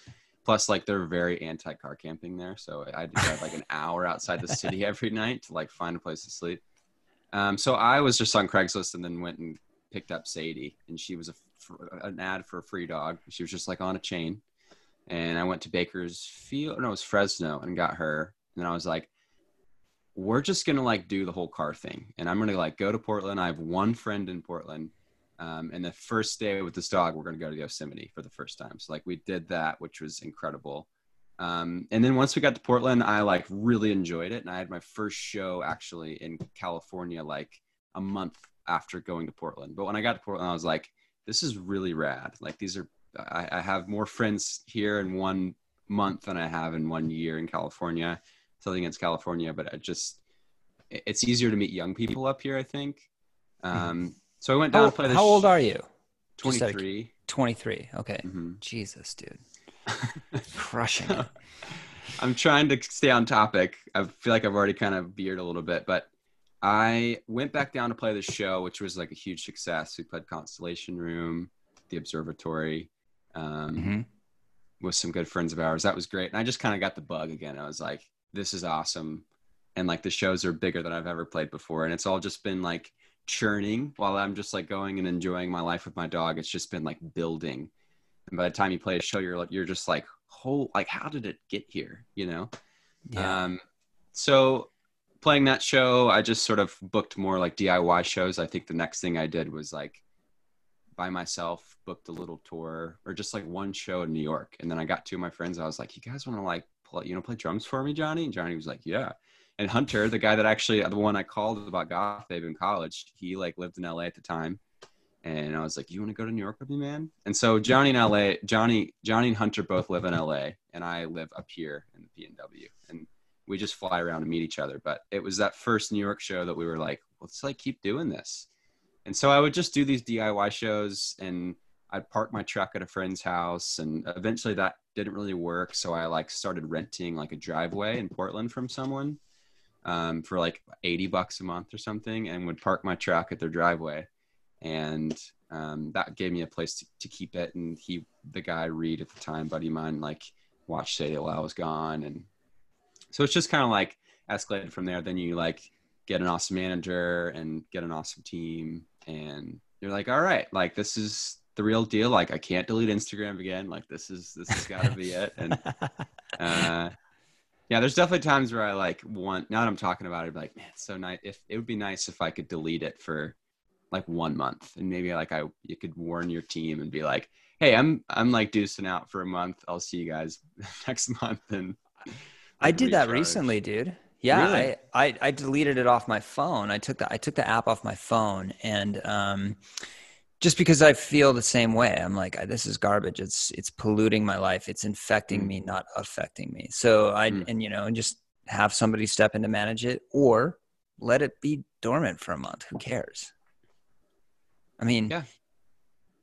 Plus, like they're very anti car camping there, so I had to drive like an <laughs> hour outside the city every night to like find a place to sleep. Um, so I was just on Craigslist and then went and picked up Sadie, and she was a, an ad for a free dog. She was just like on a chain, and I went to Bakersfield, no, it was Fresno, and got her. And then I was like, we're just gonna like do the whole car thing, and I'm gonna like go to Portland. I have one friend in Portland um, and the first day with this dog, we're to go to Yosemite for the first time. So like we did that, which was incredible. Um, and then once we got to Portland, I like really enjoyed it. And I had my first show actually in California, like a month after going to Portland. But when I got to Portland, I was like, this is really rad. Like these are, I, I have more friends here in one month than I have in one year in California. Something against California, but I just, it's easier to meet young people up here, I think. Mm-hmm. Um, so I went down how, to play this. How old are you? 23. 23. Okay. Mm-hmm. Jesus, dude. <laughs> Crushing it. <laughs> I'm trying to stay on topic. I feel like I've already kind of veered a little bit, but I went back down to play the show, which was like a huge success. We played Constellation Room, the Observatory, um, mm-hmm. with some good friends of ours. That was great. And I just kind of got the bug again. I was like, this is awesome. And like the shows are bigger than I've ever played before. And it's all just been like churning while I'm just like going and enjoying my life with my dog. It's just been like building. And by the time you play a show, you're like, you're just like, whole, like, how did it get here? You know? Yeah. Um, so playing that show, I just sort of booked more like DIY shows. I think the next thing I did was like by myself, booked a little tour or just like one show in New York. And then I got two of my friends. I was like, you guys want to like play, you know, play drums for me, Johnny? And Johnny was like, yeah and Hunter, the guy that actually the one I called about Goth Babe in college, he like lived in LA at the time. And I was like, "You want to go to New York with me, man?" And so Johnny in LA, Johnny, Johnny and Hunter both live in LA, and I live up here in the PNW, and we just fly around and meet each other. But it was that first New York show that we were like, "Let's like keep doing this." And so I would just do these DIY shows, and I'd park my truck at a friend's house, and eventually that didn't really work. So I like started renting like a driveway in Portland from someone um, for like 80 bucks a month or something and would park my truck at their driveway. And um, that gave me a place to, to, keep it. And he, the guy Reed at the time, buddy mine, like watched Sadie while I was gone. And so it's just kind of like escalated from there. Then you like get an awesome manager and get an awesome team. And you're like, all right, like this is the real deal. Like I can't delete Instagram again. Like this is, this has got to be it. And, <laughs> uh, yeah, there's definitely times where I like want. Now that I'm talking about it, like, man, it's so nice. If it would be nice if I could delete it for like one month, and maybe like I you could warn your team and be like, hey, I'm I'm like deucing out for a month. I'll see you guys <laughs> next month. And I did recharge. that recently, dude. Yeah, really? I, I I deleted it off my phone. I took the I took the app off my phone, and um, just because I feel the same way. I'm like, this is garbage. It's it's polluting my life. It's infecting mm. me, not affecting me. So I mm. and you know, and just have somebody step in to manage it, or let it be dormant for a month. Who cares? I mean, yeah.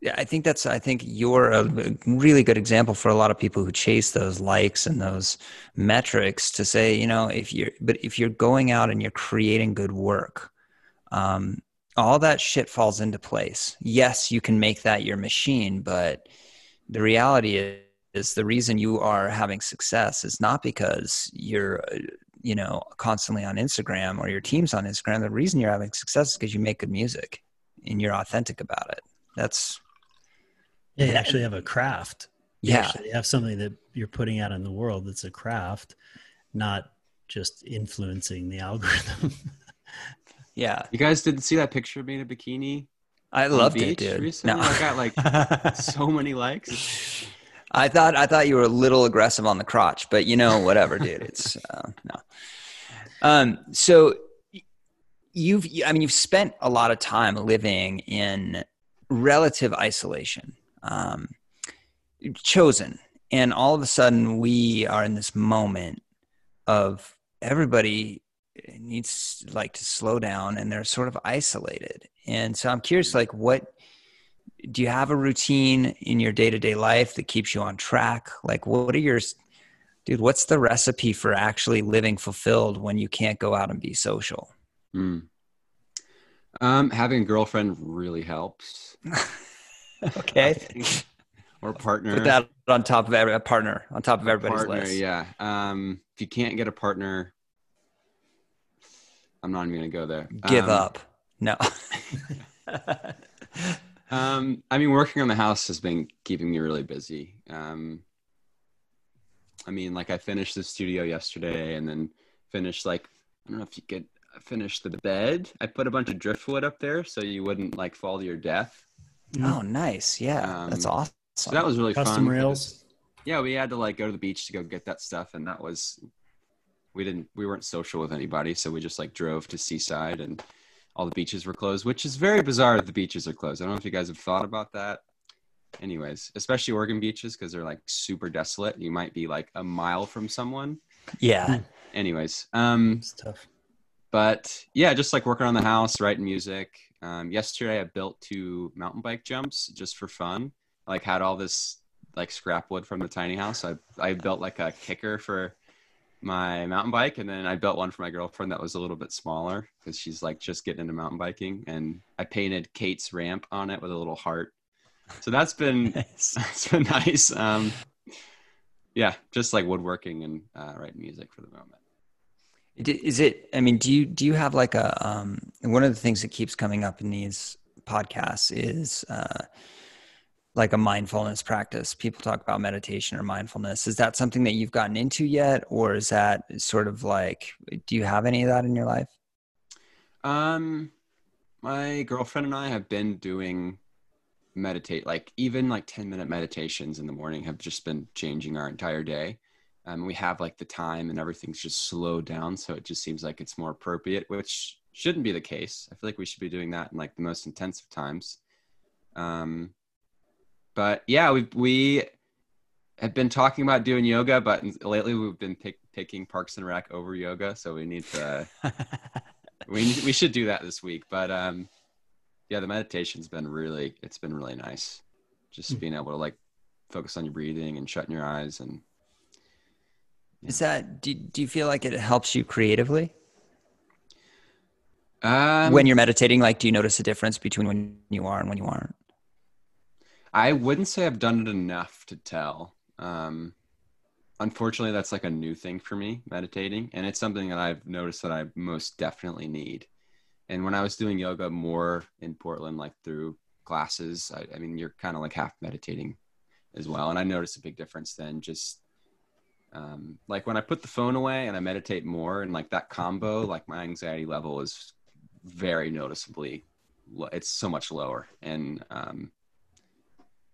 Yeah, I think that's. I think you're a really good example for a lot of people who chase those likes and those metrics to say, you know, if you're, but if you're going out and you're creating good work, um, all that shit falls into place. Yes, you can make that your machine, but the reality is, is the reason you are having success is not because you're uh, you know constantly on Instagram or your team's on Instagram. The reason you're having success is because you make good music and you're authentic about it. That's yeah, you actually have a craft. You yeah, you have something that you're putting out in the world that's a craft, not just influencing the algorithm. <laughs> Yeah. You guys didn't see that picture of me in a bikini? I loved it, dude. Recently? No. I got like <laughs> so many likes. I thought I thought you were a little aggressive on the crotch, but you know, whatever, dude. <laughs> It's uh, no. Um, so you've, I mean, you've spent a lot of time living in relative isolation, um, chosen, and all of a sudden we are in this moment of everybody needs like to slow down and they're sort of isolated. And so I'm curious, like, what do you have a routine in your day to day life that keeps you on track? Like, what are your, dude, what's the recipe for actually living fulfilled when you can't go out and be social? Mm. Um, having a girlfriend really helps. <laughs> okay. or partner. Put that on top of every a partner on top of everybody's partner, list. Yeah. Um, if you can't get a partner, I'm not even gonna go there. Give Um, up. No. <laughs> Um, I mean, working on the house has been keeping me really busy. Um, I mean, like I finished the studio yesterday, and then finished like I don't know if you could finish the bed. I put a bunch of driftwood up there so you wouldn't like fall to your death. oh, nice. Yeah, that's Um, awesome. So that was really Custom fun. rails. Yeah, we had to like go to the beach to go get that stuff, and that was we didn't we weren't social with anybody, so we just like drove to Seaside, and all the beaches were closed, which is very bizarre that the beaches are closed. I don't know if you guys have thought about that. Anyways, especially Oregon beaches because they're like super desolate. You might be like a mile from someone. yeah. Anyways, um, It's tough. but yeah, just like working on the house, writing music. Um, yesterday, I built two mountain bike jumps just for fun. I, like had all this like scrap wood from the tiny house. I I built like a kicker for my mountain bike, and then I built one for my girlfriend that was a little bit smaller because she's like just getting into mountain biking. And I painted Kate's ramp on it with a little heart. So that's been <laughs> Nice. <laughs> that's been nice. Um, yeah, just like woodworking and uh, writing music for the moment. Is it? I mean, do you do you have like a um? One of the things that keeps coming up in these podcasts is uh, like a mindfulness practice. People talk about meditation or mindfulness. Is that something that you've gotten into yet, or is that sort of like? Do you have any of that in your life? Um, my girlfriend and I have been doing meditate, like even like 10 minute meditations in the morning have just been changing our entire day. Um, we have like the time and everything's just slowed down. So it just seems like it's more appropriate, which shouldn't be the case. I feel like we should be doing that in like the most intensive times. Um, but yeah, we, we have been talking about doing yoga, but lately we've been pick, picking Parks and Rec over yoga. So we need to, <laughs> we we should do that this week but um yeah the meditation's been really it's been really nice just Mm. being able to like focus on your breathing and shutting your eyes and Is that? Do Do you feel like it helps you creatively um when you're meditating? Like, do you notice a difference between when you are and when you aren't? I wouldn't say i've done it enough to tell. Um unfortunately that's like a new thing for me meditating and it's something that i've noticed that i most definitely need. And when i was doing yoga more in portland like through classes i, I mean you're kind of like half meditating as well and i noticed a big difference then just um, like when i put the phone away and i meditate more and like that combo like my anxiety level is very noticeably lo- it's so much lower and um,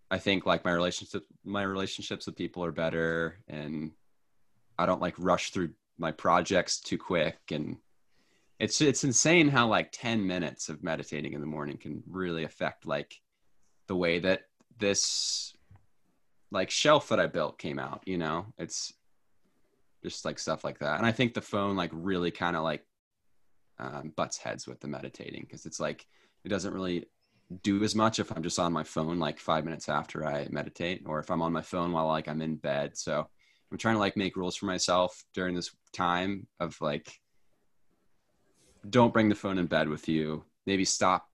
I think like my relationship my relationships with people are better and I don't like rush through my projects too quick and it's it's insane how like 10 minutes of meditating in the morning can really affect like the way that this like shelf that I built came out, you know. It's just like stuff like that. And I think the phone like really kind of like um, butts heads with the meditating because it's like it doesn't really do as much if I'm just on my phone like five minutes after I meditate, or if I'm on my phone while like I'm in bed. So I'm trying to like make rules for myself during this time of like, don't bring the phone in bed with you. Maybe stop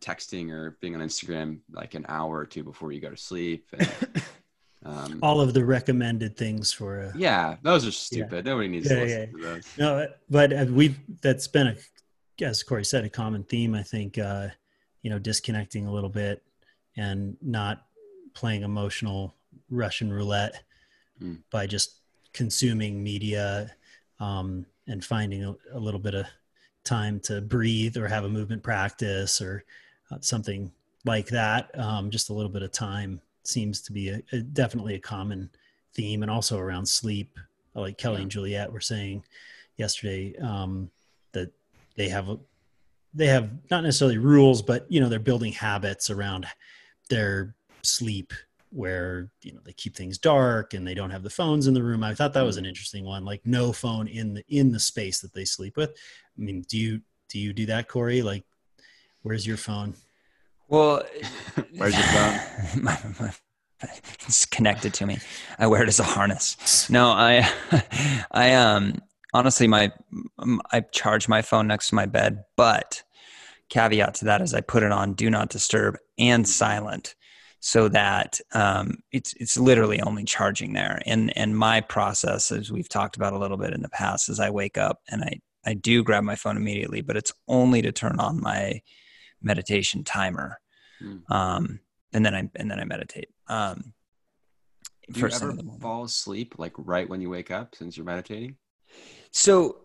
texting or being on Instagram like an hour or two before you go to sleep. And, <laughs> um, All of the recommended things for a yeah, those are stupid. Nobody needs Yeah, to listen yeah. to those. No, but uh, we've that's been a, as Corey said, a common theme. I think uh, you know, disconnecting a little bit and not playing emotional Russian roulette Mm. by just consuming media um, and finding a, a little bit of time to breathe or have a movement practice or uh, something like that. Um, just a little bit of time seems to be a, a, definitely a common theme, and also around sleep. Like Kelly Yeah. and Juliet were saying yesterday um, that they have a, they have not necessarily rules, but you know they're building habits around their sleep where you know they keep things dark and they don't have the phones in the room. I thought that was an interesting one, like no phone in the in the space that they sleep with. I mean, do you do you do that, Corey? Like, where's your phone? Well, <laughs> Where's your phone? <laughs> my, my, it's connected to me. I wear it as a harness. No, I, <laughs> I um honestly, my I charge my phone next to my bed, but caveat to that is I put it on do not disturb and silent so that um, it's it's literally only charging there. And and my process, as we've talked about a little bit in the past, is I wake up and I I do grab my phone immediately, but it's only to turn on my meditation timer, mm. um, and then I and then I meditate. Um, do you ever fall asleep like right when you wake up since you're meditating? So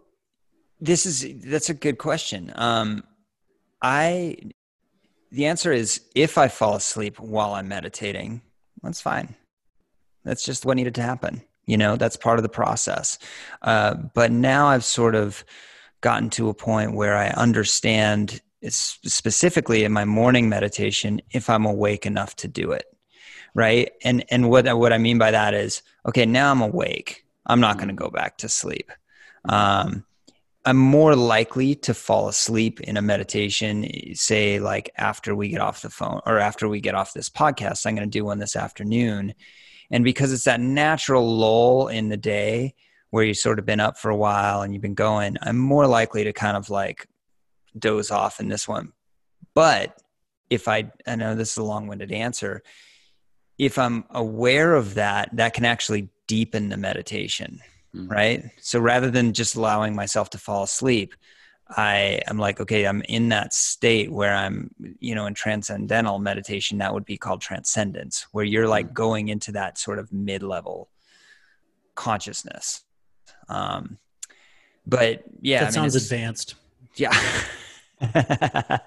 this is that's a good question. Um, I the answer is if I fall asleep while I'm meditating, that's fine. That's just what needed to happen. You know, that's part of the process. Uh, but now I've sort of gotten to a point where I understand it's specifically in my morning meditation if I'm awake enough to do it. Right. And and what what I mean by that is, okay, now I'm awake. I'm not going to go back to sleep. Um, I'm more likely to fall asleep in a meditation, say like after we get off the phone or after we get off this podcast. I'm going to do one this afternoon. And because it's that natural lull in the day where you've sort of been up for a while and you've been going, I'm more likely to kind of like doze off in this one. But if I, I know this is a long winded answer, if I'm aware of that, that can actually deepen the meditation mm-hmm. right? So rather than just allowing myself to fall asleep, I am like, okay, I'm in that state where I'm, you know, in transcendental meditation, that would be called transcendence, where you're like mm-hmm. going into that sort of mid level consciousness. Um, but yeah, that I mean, sounds advanced. Yeah. <laughs> I'm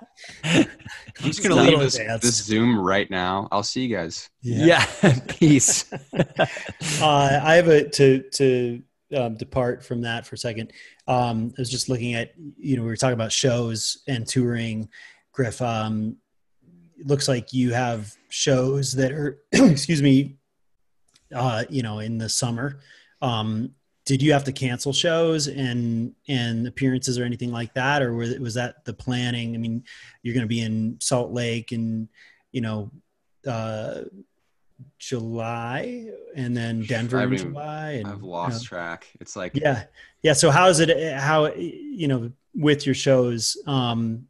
just gonna leave this, this, Zoom right now. I'll see you guys. Yeah, yeah. <laughs> peace. <laughs> uh, I have a to to um, depart from that for a second. Um, I was just looking at, you know, we were talking about shows and touring. Griff, um, it looks like you have shows that are, <clears throat> excuse me, uh, you know, in the summer. Um, did you have to cancel shows and and appearances or anything like that, or was, was that the planning? I mean, you're going to be in Salt Lake and you know uh, July and then Denver I mean, in July. And, I've lost you know, track. It's like yeah, yeah. So how is it? How you know with your shows? Um,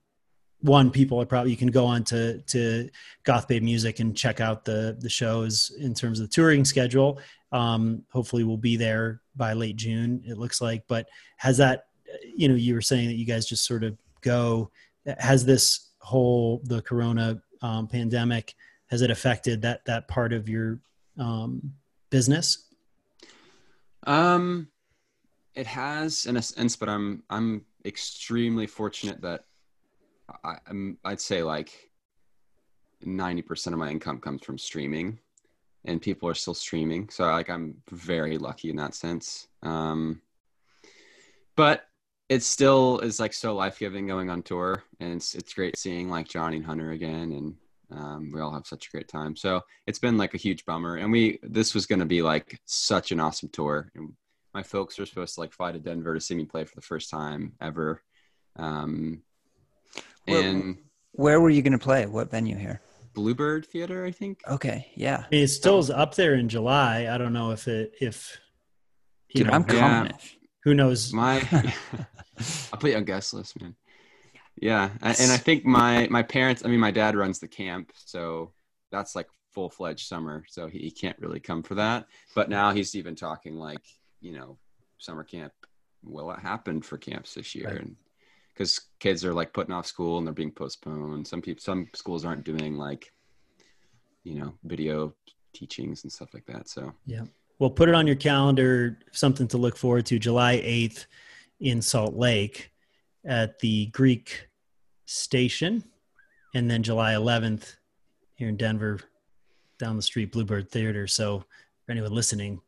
one, people are probably you can go on to to Goth Babe Music and check out the the shows in terms of the touring schedule. Um, hopefully, we'll be there by late June. It looks like, but has that? You know, you were saying that you guys just sort of go. Has this whole the Corona um, pandemic? Has it affected that that part of your um, business? Um, it has in a sense, but I'm I'm extremely fortunate that I, I'm I'd say like ninety percent of my income comes from streaming, and people are still streaming. So like I'm very lucky in that sense. Um, but it still is like so life giving going on tour, and it's it's great seeing like Johnny and Hunter again, and um, we all have such a great time. So it's been like a huge bummer. And we, this was going to be like such an awesome tour. And my folks were supposed to like fly to Denver to see me play for the first time ever. Um, and where, where were you going to play? What venue here? Bluebird Theater, I think. Okay. Yeah. It still is up there in July. I don't know if it, if, Dude, know, I'm coming. Yeah, who knows? My, <laughs> <laughs> I'll put you on guest list, man. Yeah, and I think my my parents. I mean, my dad runs the camp, so that's like full fledged summer. So he, can't really come for that. But now he's even talking like you know, summer camp. Will it happen for camps this year? Right. And because kids are like putting off school and they're being postponed. Some people, some schools aren't doing like, you know, video teachings and stuff like that. So yeah, well, put it on your calendar. Something to look forward to. July eighth in Salt Lake at the Greek Station, and then July 11th here in Denver, down the street, Bluebird Theater. So for anyone listening,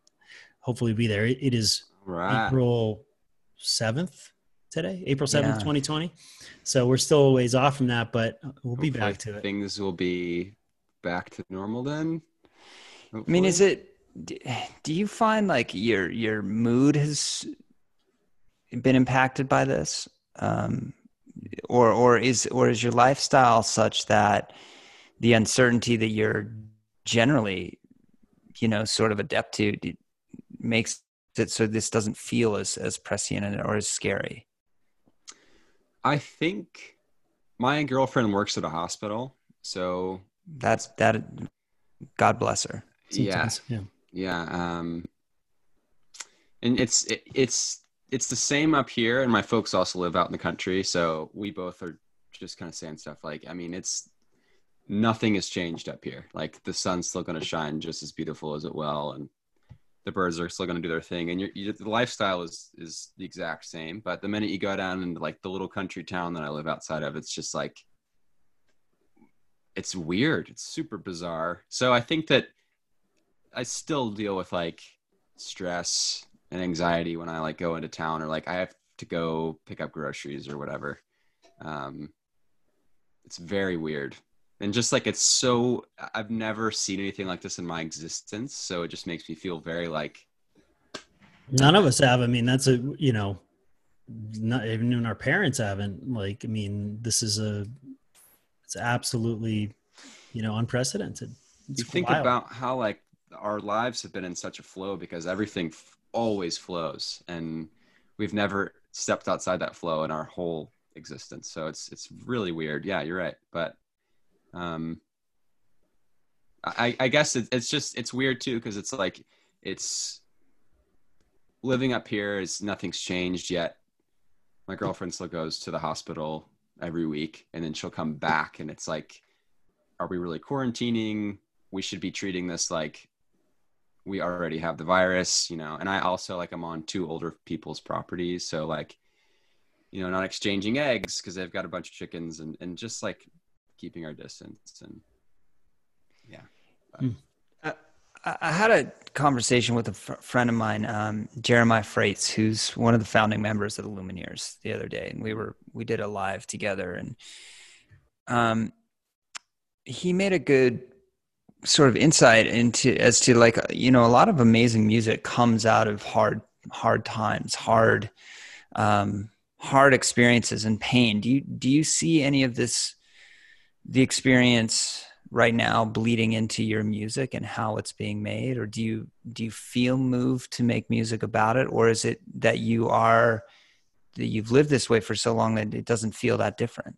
hopefully be there. it is right. April 7th today, April 7th, yeah. 2020. So we're still a ways off from that, but we'll hopefully be back to it. Things will be back to normal then. Hopefully. I mean, is it, do you find like your, your mood has been impacted by this? Um, or or is or is your lifestyle such that the uncertainty that you're generally you know sort of adept to makes it so this doesn't feel as as prescient or as scary i think my girlfriend works at a hospital, so That's that. God bless her. yeah, yeah. yeah. Um, and it's it, it's it's the same up here, and my folks also live out in the country, so we both are just kind of saying stuff like, I mean, it's nothing has changed up here. Like the sun's still going to shine just as beautiful as it will, and the birds are still going to do their thing, and your, you the lifestyle is is the exact same. But the minute you go down into like the little country town that I live outside of, it's just like it's weird. It's super bizarre. So I think that I still deal with like stress and anxiety when I like go into town or like I have to go pick up groceries or whatever. Um, it's very weird. And just like it's so, I've never seen anything like this in my existence. So it just makes me feel very like, None of us have. I mean, that's a you know, not even our parents haven't. Like, I mean, this is a, it's absolutely, you know, unprecedented. It's you think wild. about how like our lives have been in such a flow because everything f- always flows and we've never stepped outside that flow in our whole existence. So it's it's really weird. Yeah you're right. But um i i guess it, it's just it's weird too because it's like it's living up here is nothing's changed yet. My girlfriend still goes to the hospital every week and then she'll come back and it's like are we really quarantining? We should be treating this like we already have the virus, you know. And I also like I'm on two older people's properties, so like, you know, not exchanging eggs because they've got a bunch of chickens, and and just like keeping our distance and yeah. I, I had a conversation with a fr- friend of mine, um, Jeremiah Fraites, who's one of the founding members of the Lumineers, the other day, and we were we did a live together, and um, he made a good sort of insight into as to like you know a lot of amazing music comes out of hard hard times, hard um, hard experiences and pain. Do you do you see any of this the experience right now bleeding into your music and how it's being made or do you do you feel moved to make music about it or is it that you are that you've lived this way for so long that it doesn't feel that different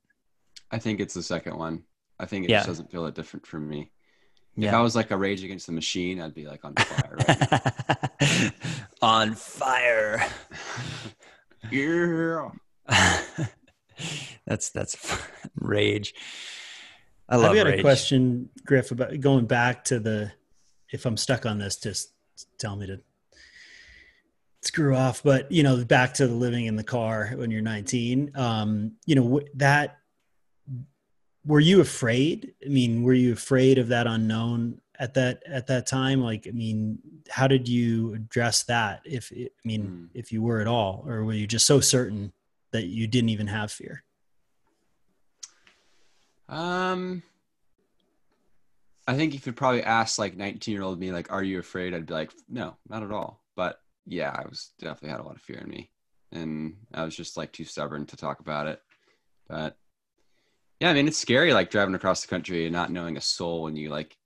I think it's the second one. I think it Yeah. just doesn't feel that different for me. If yeah I was like a Rage Against the Machine, I'd be like on fire. Right? <laughs> on fire <laughs> yeah. that's that's <laughs> rage i love. I've got rage a question, Griff, about going back to the. If I'm stuck on this, just tell me to screw off. But you know, back to the living in the car when you're 19. Um, you know wh- that. Were you afraid? I mean, were you afraid of that unknown at that at that time? Like, I mean, how did you address that? If I mean, Hmm. if you were at all, or were you just so certain that you didn't even have fear? Um, I think if you probably asked like 19 year old me, like, are you afraid? I'd be like, no, not at all. But yeah, I was definitely had a lot of fear in me. And I was just like too stubborn to talk about it. But yeah, I mean, it's scary like driving across the country and not knowing a soul when you like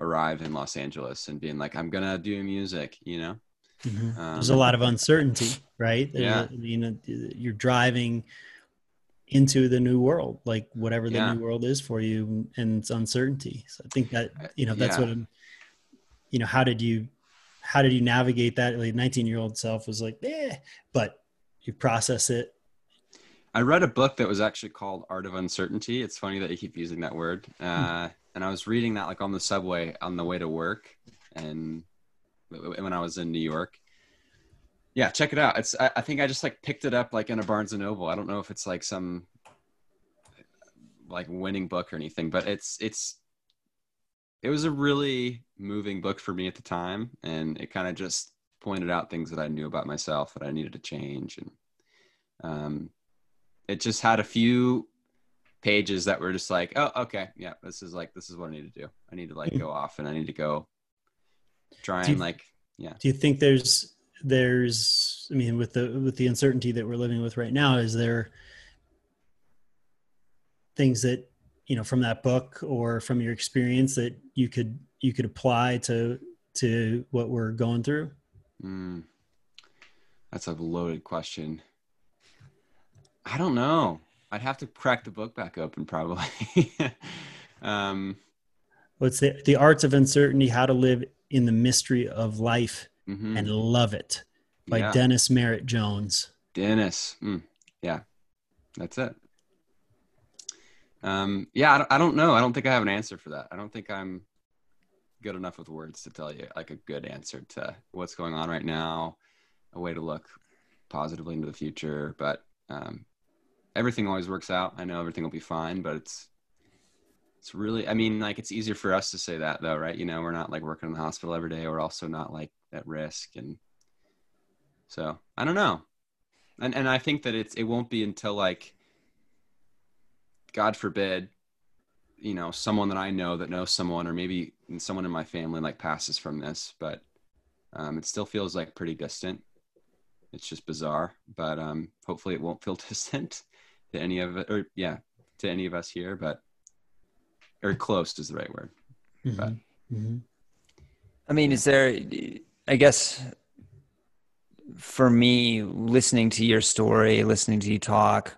arrive in Los Angeles and being like, I'm to do music, you know? Mhm. Um, There's a lot of uncertainty, right? Yeah. you know, you're driving into the new world, like whatever the Yeah. new world is for you, and it's uncertainty. So I think that Uh, you know that's yeah. what I'm. You know, how did you, how did you navigate that? Like 19 year old self was like, eh, but you process it. I read a book that was actually called Art of Uncertainty. It's funny that you keep using that word. Uh, and I was reading that like on the subway on the way to work, and when I was in New York. Yeah, check it out. It's I, I think I just like picked it up like in a Barnes and Noble. I don't know if it's like some like winning book or anything, but it's it's it was a really moving book for me at the time, and it kind of just pointed out things that I knew about myself that I needed to change and um, it just had a few pages that were just like, oh, okay, yeah, this is like this is what I need to do. I need to like go off and I need to go try you- and like yeah. Do you think there's there's I mean with the with the uncertainty that we're living with right now, is there things that you know from that book or from your experience that you could you could apply to to what we're going through? mm, that's a loaded question. I don't know. I'd have to crack the book back open probably. <laughs> um, What's the the arts of uncertainty? How to live in the mystery of life mhm. and love it by Yeah. Dennis Merritt Jones. Dennis. Mm, yeah, that's it. Um, yeah, I don't, I don't know. I don't think I have an answer for that. I don't think I'm good enough with words to tell you like a good answer to what's going on right now, a way to look positively into the future. But um, everything always works out. I know everything will be fine, but it's it's really. I mean, like it's easier for us to say that though, right? You know, we're not like working in the hospital every day. We're also not like at risk, and so I don't know and and I think that it's it won't be until like God forbid, you know, someone that I know that knows someone, or maybe someone in my family like passes from this, but um, it still feels like pretty distant. It's just bizarre, but um, hopefully it won't feel <laughs> distant to any of it, or yeah, to any of us here, but or close is the right word. But- Mhm. I mean, is there, I guess, for me, listening to your story, listening to you talk,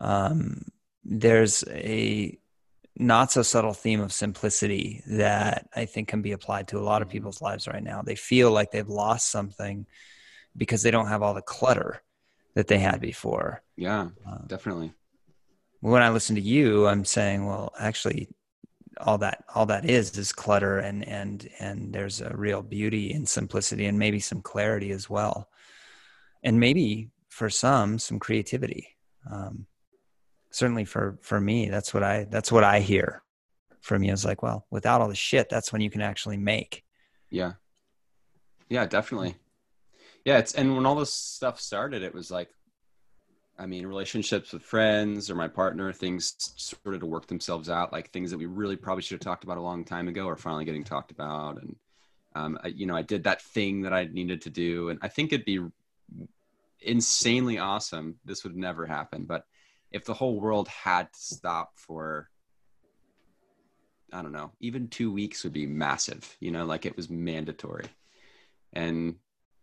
um, there's a not so subtle theme of simplicity that I think can be applied to a lot of Mhm. people's lives right now. They feel like they've lost something because they don't have all the clutter that they had before. Yeah, Uh, definitely. when I listen to you, I'm saying, well, actually, all that all that is is clutter, and and and there's a real beauty in simplicity, and maybe some clarity as well, and maybe for some some creativity. Um, certainly for for me, that's what I that's what I hear from you. Is like, well, without all the shit, that's when you can actually make. Yeah. Yeah, definitely. Yeah, it's and when all this stuff started, it was like I mean, relationships with friends or my partner, things started to work themselves out, like things that we really probably should have talked about a long time ago are finally getting talked about. And, um, I, you know, I did that thing that I needed to do. And I think it'd be insanely awesome. This would never happen. But if the whole world had to stop for I don't know, even two weeks would be massive, you know, like it was mandatory. And,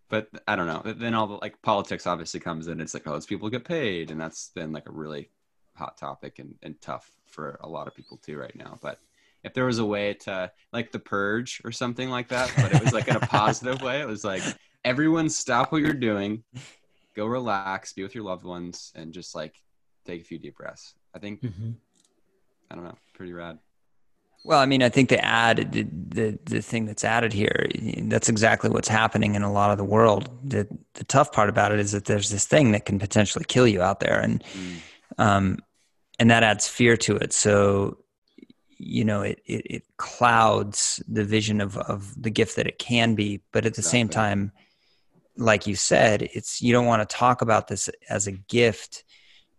but I don't know. Then all the like politics obviously comes in. It's like, oh, those people get paid. And that's been like a really hot topic and, and tough for a lot of people too right now. But if there was a way to like the purge or something like that, but it was like in a positive way, it was like everyone stop what you're doing, go relax, be with your loved ones, and just like take a few deep breaths. I think, Mhm. I don't know, pretty rad. Well, I mean, I think the add the, the the thing that's added here, that's exactly what's happening in a lot of the world. The the tough part about it is that there's this thing that can potentially kill you out there, and Mm. um, and that adds fear to it. So, you know, it it, it clouds the vision of of the gift that it can be, but at the same time, like you said, it's you don't want to talk about this as a gift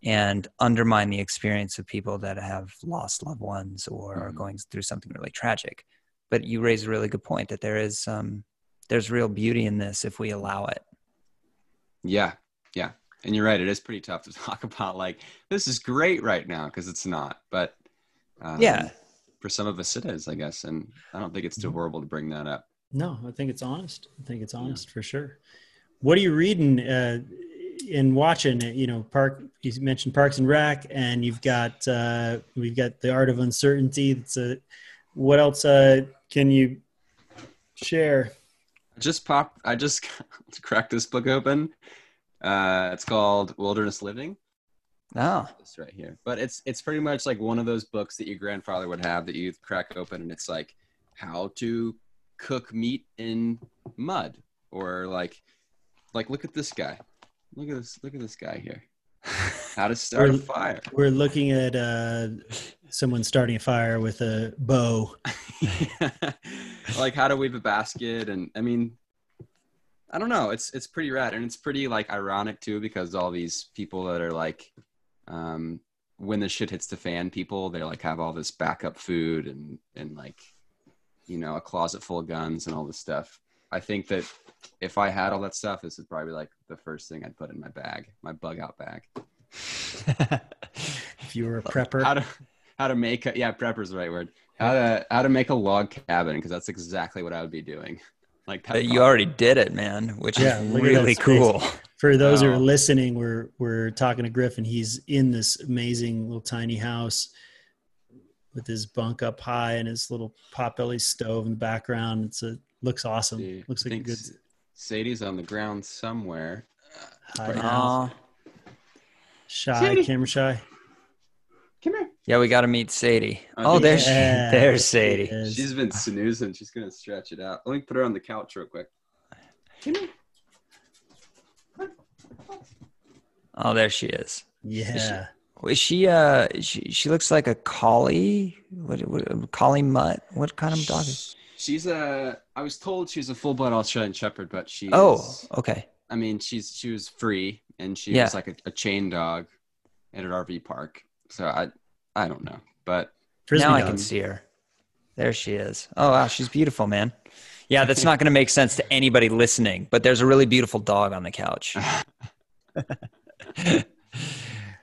and undermine the experience of people that have lost loved ones or are Mhm. going through something really tragic. But you raise a really good point that there is um, there's real beauty in this if we allow it. Yeah, yeah, and you're right. It is pretty tough to <laughs> talk about. Like this is great right now because it's not. But um, Yeah. for some of us it is, I guess. And I don't think it's too Mhm. horrible to bring that up. No, I think it's honest. I think it's honest for sure. What are you reading uh, and watching? It, you know, Park. You mentioned Parks and Rec, and you've got uh, we've got the Art of Uncertainty. It's a, what else uh, can you share? I just popped. I just <laughs> cracked this book open. Uh, it's called Wilderness Living. Oh, This right here, but it's it's pretty much like one of those books that your grandfather would have that you crack open, and it's like how to cook meat in mud, or like like look at this guy. Look at this. Look at this guy here. <laughs> How to start a We're- fire. We're looking at uh, someone starting a fire with a bow. <laughs> like how to weave a basket and i mean i don't know it's it's pretty rad and it's pretty like ironic too because all these people that are like um when the shit hits the fan people they like have all this backup food and and like you know a closet full of guns and all this stuff i think that if i had all that stuff this is probably like the first thing i'd put in my bag my bug out bag <laughs> If you were a prepper, how to how to make a, yeah prepper's the right word how to how to make a log cabin because that's exactly what i would be doing Like that. You already did it, man, which Yeah, is look at that really cool. For those who are listening, we're we're talking to Griffin. He's in this amazing little tiny house with his bunk up high and his little potbelly stove in the background. It's a looks awesome. See, Looks I like a good S- Sadie's on the ground somewhere. high Right. Shy, Sadie. camera shy. Come here. Yeah, we got to meet Sadie. Oh, Oh, there's yeah. <laughs> there's Sadie. She's been snoozing. She's gonna stretch it out. Let me put her on the couch real quick. Come here. Oh, there she is. yeah. Is she uh she she looks like a collie? What, what collie mutt? What kind of dog is? She's a. I was told she's a full blood Australian Shepherd, but she. Oh, okay. I mean, she's she was free and she Yeah. was like a, a chain dog at an RV park. So I, I don't know, but Frisbee now I can see her. There she is. Oh wow, she's beautiful, man. Yeah, that's not <laughs> going to make sense to anybody listening, but there's a really beautiful dog on the couch. <laughs> <laughs> How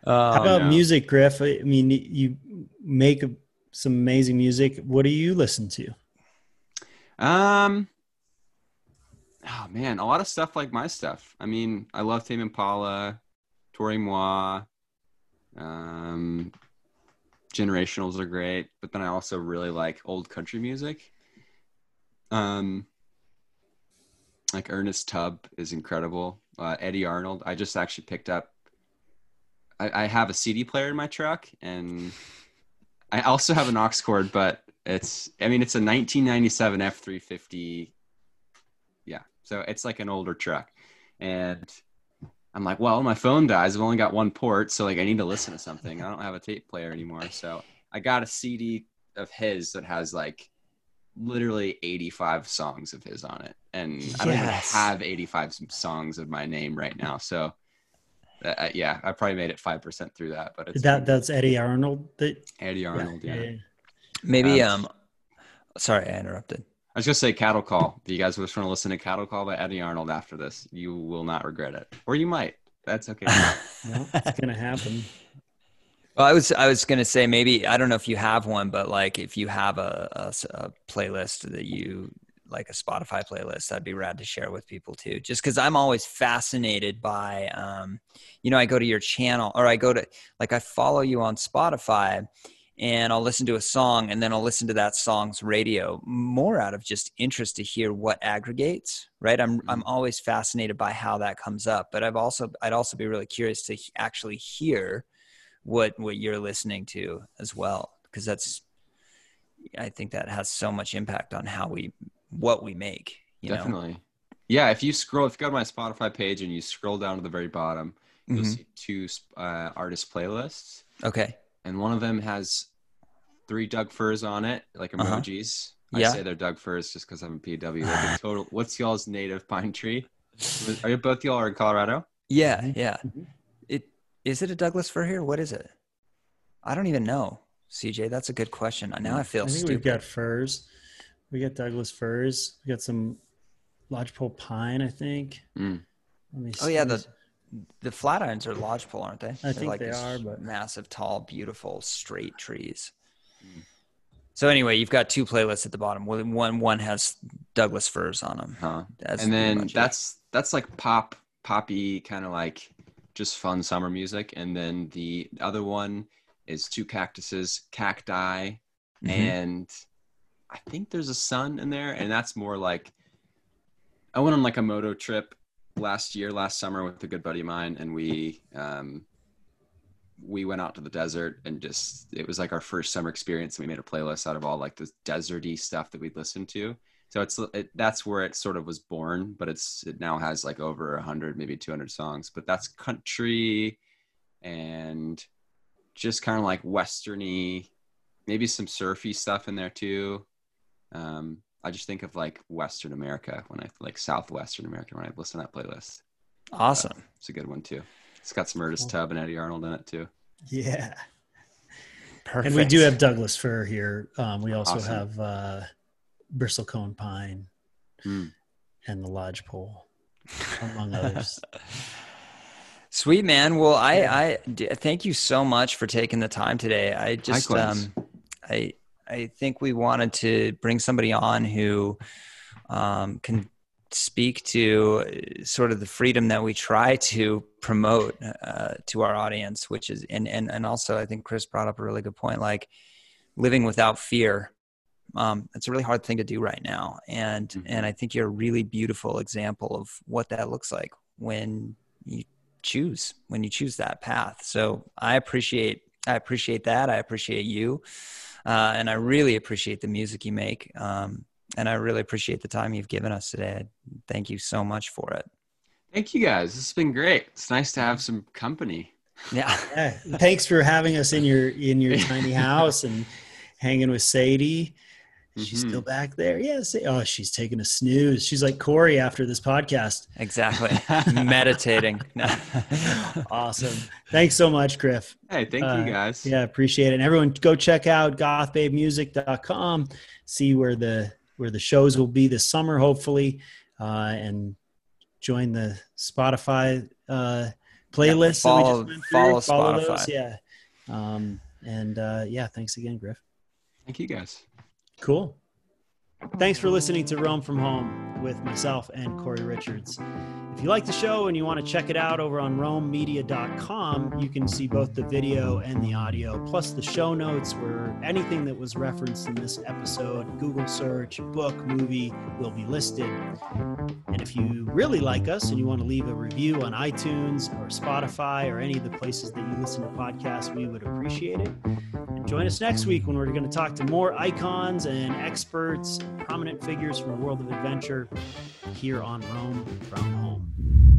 Um, about no. music, Griff? I mean, you make some amazing music. What do you listen to? Um. Oh man, a lot of stuff like my stuff. I mean, I love Tame Impala, Toro y Moi. Um, generationals are great, but then I also really like old country music. Um, like Ernest Tubb is incredible. Uh, Eddy Arnold. I just actually picked up. I, I have a CD player in my truck, and I also have an aux cord, but it's. I mean, it's a 1997 F350. Yeah, so it's like an older truck, and I'm like, well, my phone dies. I've only got one port, so like I need to listen to something. I don't have a tape player anymore, so I got a CD of his that has like literally 85 songs of his on it, and I don't even have 85 songs of my name right now. So, uh, yeah, I probably made it five percent through that, but it's that that's Eddy Arnold. That Eddy Arnold. Yeah, maybe Um, um sorry, I interrupted. I was gonna say Cattle Call. If you guys just want to listen to Cattle Call by Eddy Arnold after this, you will not regret it, or you might. That's okay. <laughs> No, it's gonna happen. Well, I was I was gonna say maybe I don't know if you have one, but like if you have a a playlist that you like a Spotify playlist, that'd be rad to share with people too. Just because I'm always fascinated by, um, you know, I go to your channel or I go to like I follow you on Spotify, and I'll listen to a song and then I'll listen to that song's radio more out of just interest to hear what aggregates. Right, I'm I'm always fascinated by how that comes up, but I've also I'd also be really curious to actually hear what what you're listening to as well because that's i think that has so much impact on how we what we make you know Definitely. Yeah, if you scroll, if you go to my Spotify page and you scroll down to the very bottom, you'll Mhm. see two uh, artist playlists, okay and one of them has three Doug firs on it, like Uh-huh. emojis. Yeah. I say they're Doug firs just because I'm a PW. Like a <laughs> total. What's y'all's native pine tree? Are you both y'all are in Colorado? yeah Mhm. yeah Mhm. it is it a douglas fir here what is it i don't even know cj that's a good question now i feel I think stupid we've got firs. We got Douglas firs. We got some lodgepole pine. I think. Mm. Let me oh yeah the the Flatirons are lodgepole aren't they I think they are, but- massive tall beautiful straight trees Mm. so anyway you've got two playlists at the bottom one one one has douglas firs on them Huh. That's and then pretty much it. that's that's like pop poppy kind of like just fun summer music and then the other one is two cactuses cacti Mhm. and i think there's a sun in there and that's more like i went on like a moto trip last year last summer with a good buddy of mine and we um we went out to the desert and just it was like our first summer experience and we made a playlist out of all like the deserty stuff that we'd listened to. So it's it, that's where it sort of was born but it's it now has like over 100 maybe 200 songs. But that's country and just kind of like westerny maybe some surfy stuff in there too. Um i just think of like western america when i like southwestern america when i listen to that playlist awesome it's a good one too it's got some Ernest Cool. Tubb and Eddy Arnold in it too. Yeah. Perfect. And we do have Douglas fir here. Um, we also Awesome. have uh, bristlecone pine Mm. and the lodgepole, among others. <laughs> Sweet man. Well, i I, I d- thank you so much for taking the time today. I just, Likewise. um, I, I think we wanted to bring somebody on who um, can speak to uh, sort of the freedom that we try to promote uh, to our audience, which is and and and also I think Chris brought up a really good point, like living without fear. Um, it's a really hard thing to do right now, and mm-hmm. and I think you're a really beautiful example of what that looks like when you choose when you choose that path. So I appreciate I appreciate that. I appreciate you, uh, and I really appreciate the music you make. Um, and I really appreciate the time you've given us today. Thank you so much for it. Thank you guys. This has been great. It's nice to have some company. Yeah. <laughs> yeah. Thanks for having us in your in your <laughs> tiny house and hanging with Sadie. She's mm-hmm. still back there. Yes. Yeah, oh, she's taking a snooze. She's like Corey after this podcast. Exactly. <laughs> Meditating. <laughs> awesome. Thanks so much, Griff. Hey, thank uh, you guys. Yeah, appreciate it. And everyone go check out gothbabemusic.com, see where the where the shows will be this summer, hopefully, uh, and join the Spotify uh, playlist. Yeah, follow, follow, follow Spotify. Those. Yeah. Um, and uh, yeah, thanks again, Griff. Thank you, guys. Cool. Thanks for listening to Roam from Home with myself and Corey Richards. If you like the show and you want to check it out over on roammedia.com, you can see both the video and the audio, plus the show notes where anything that was referenced in this episode, Google search, book, movie, will be listed. And if you really like us and you want to leave a review on iTunes or Spotify or any of the places that you listen to podcasts, we would appreciate it. And join us next week when we're going to talk to more icons and experts, prominent figures from the world of adventure here on Roam from Home.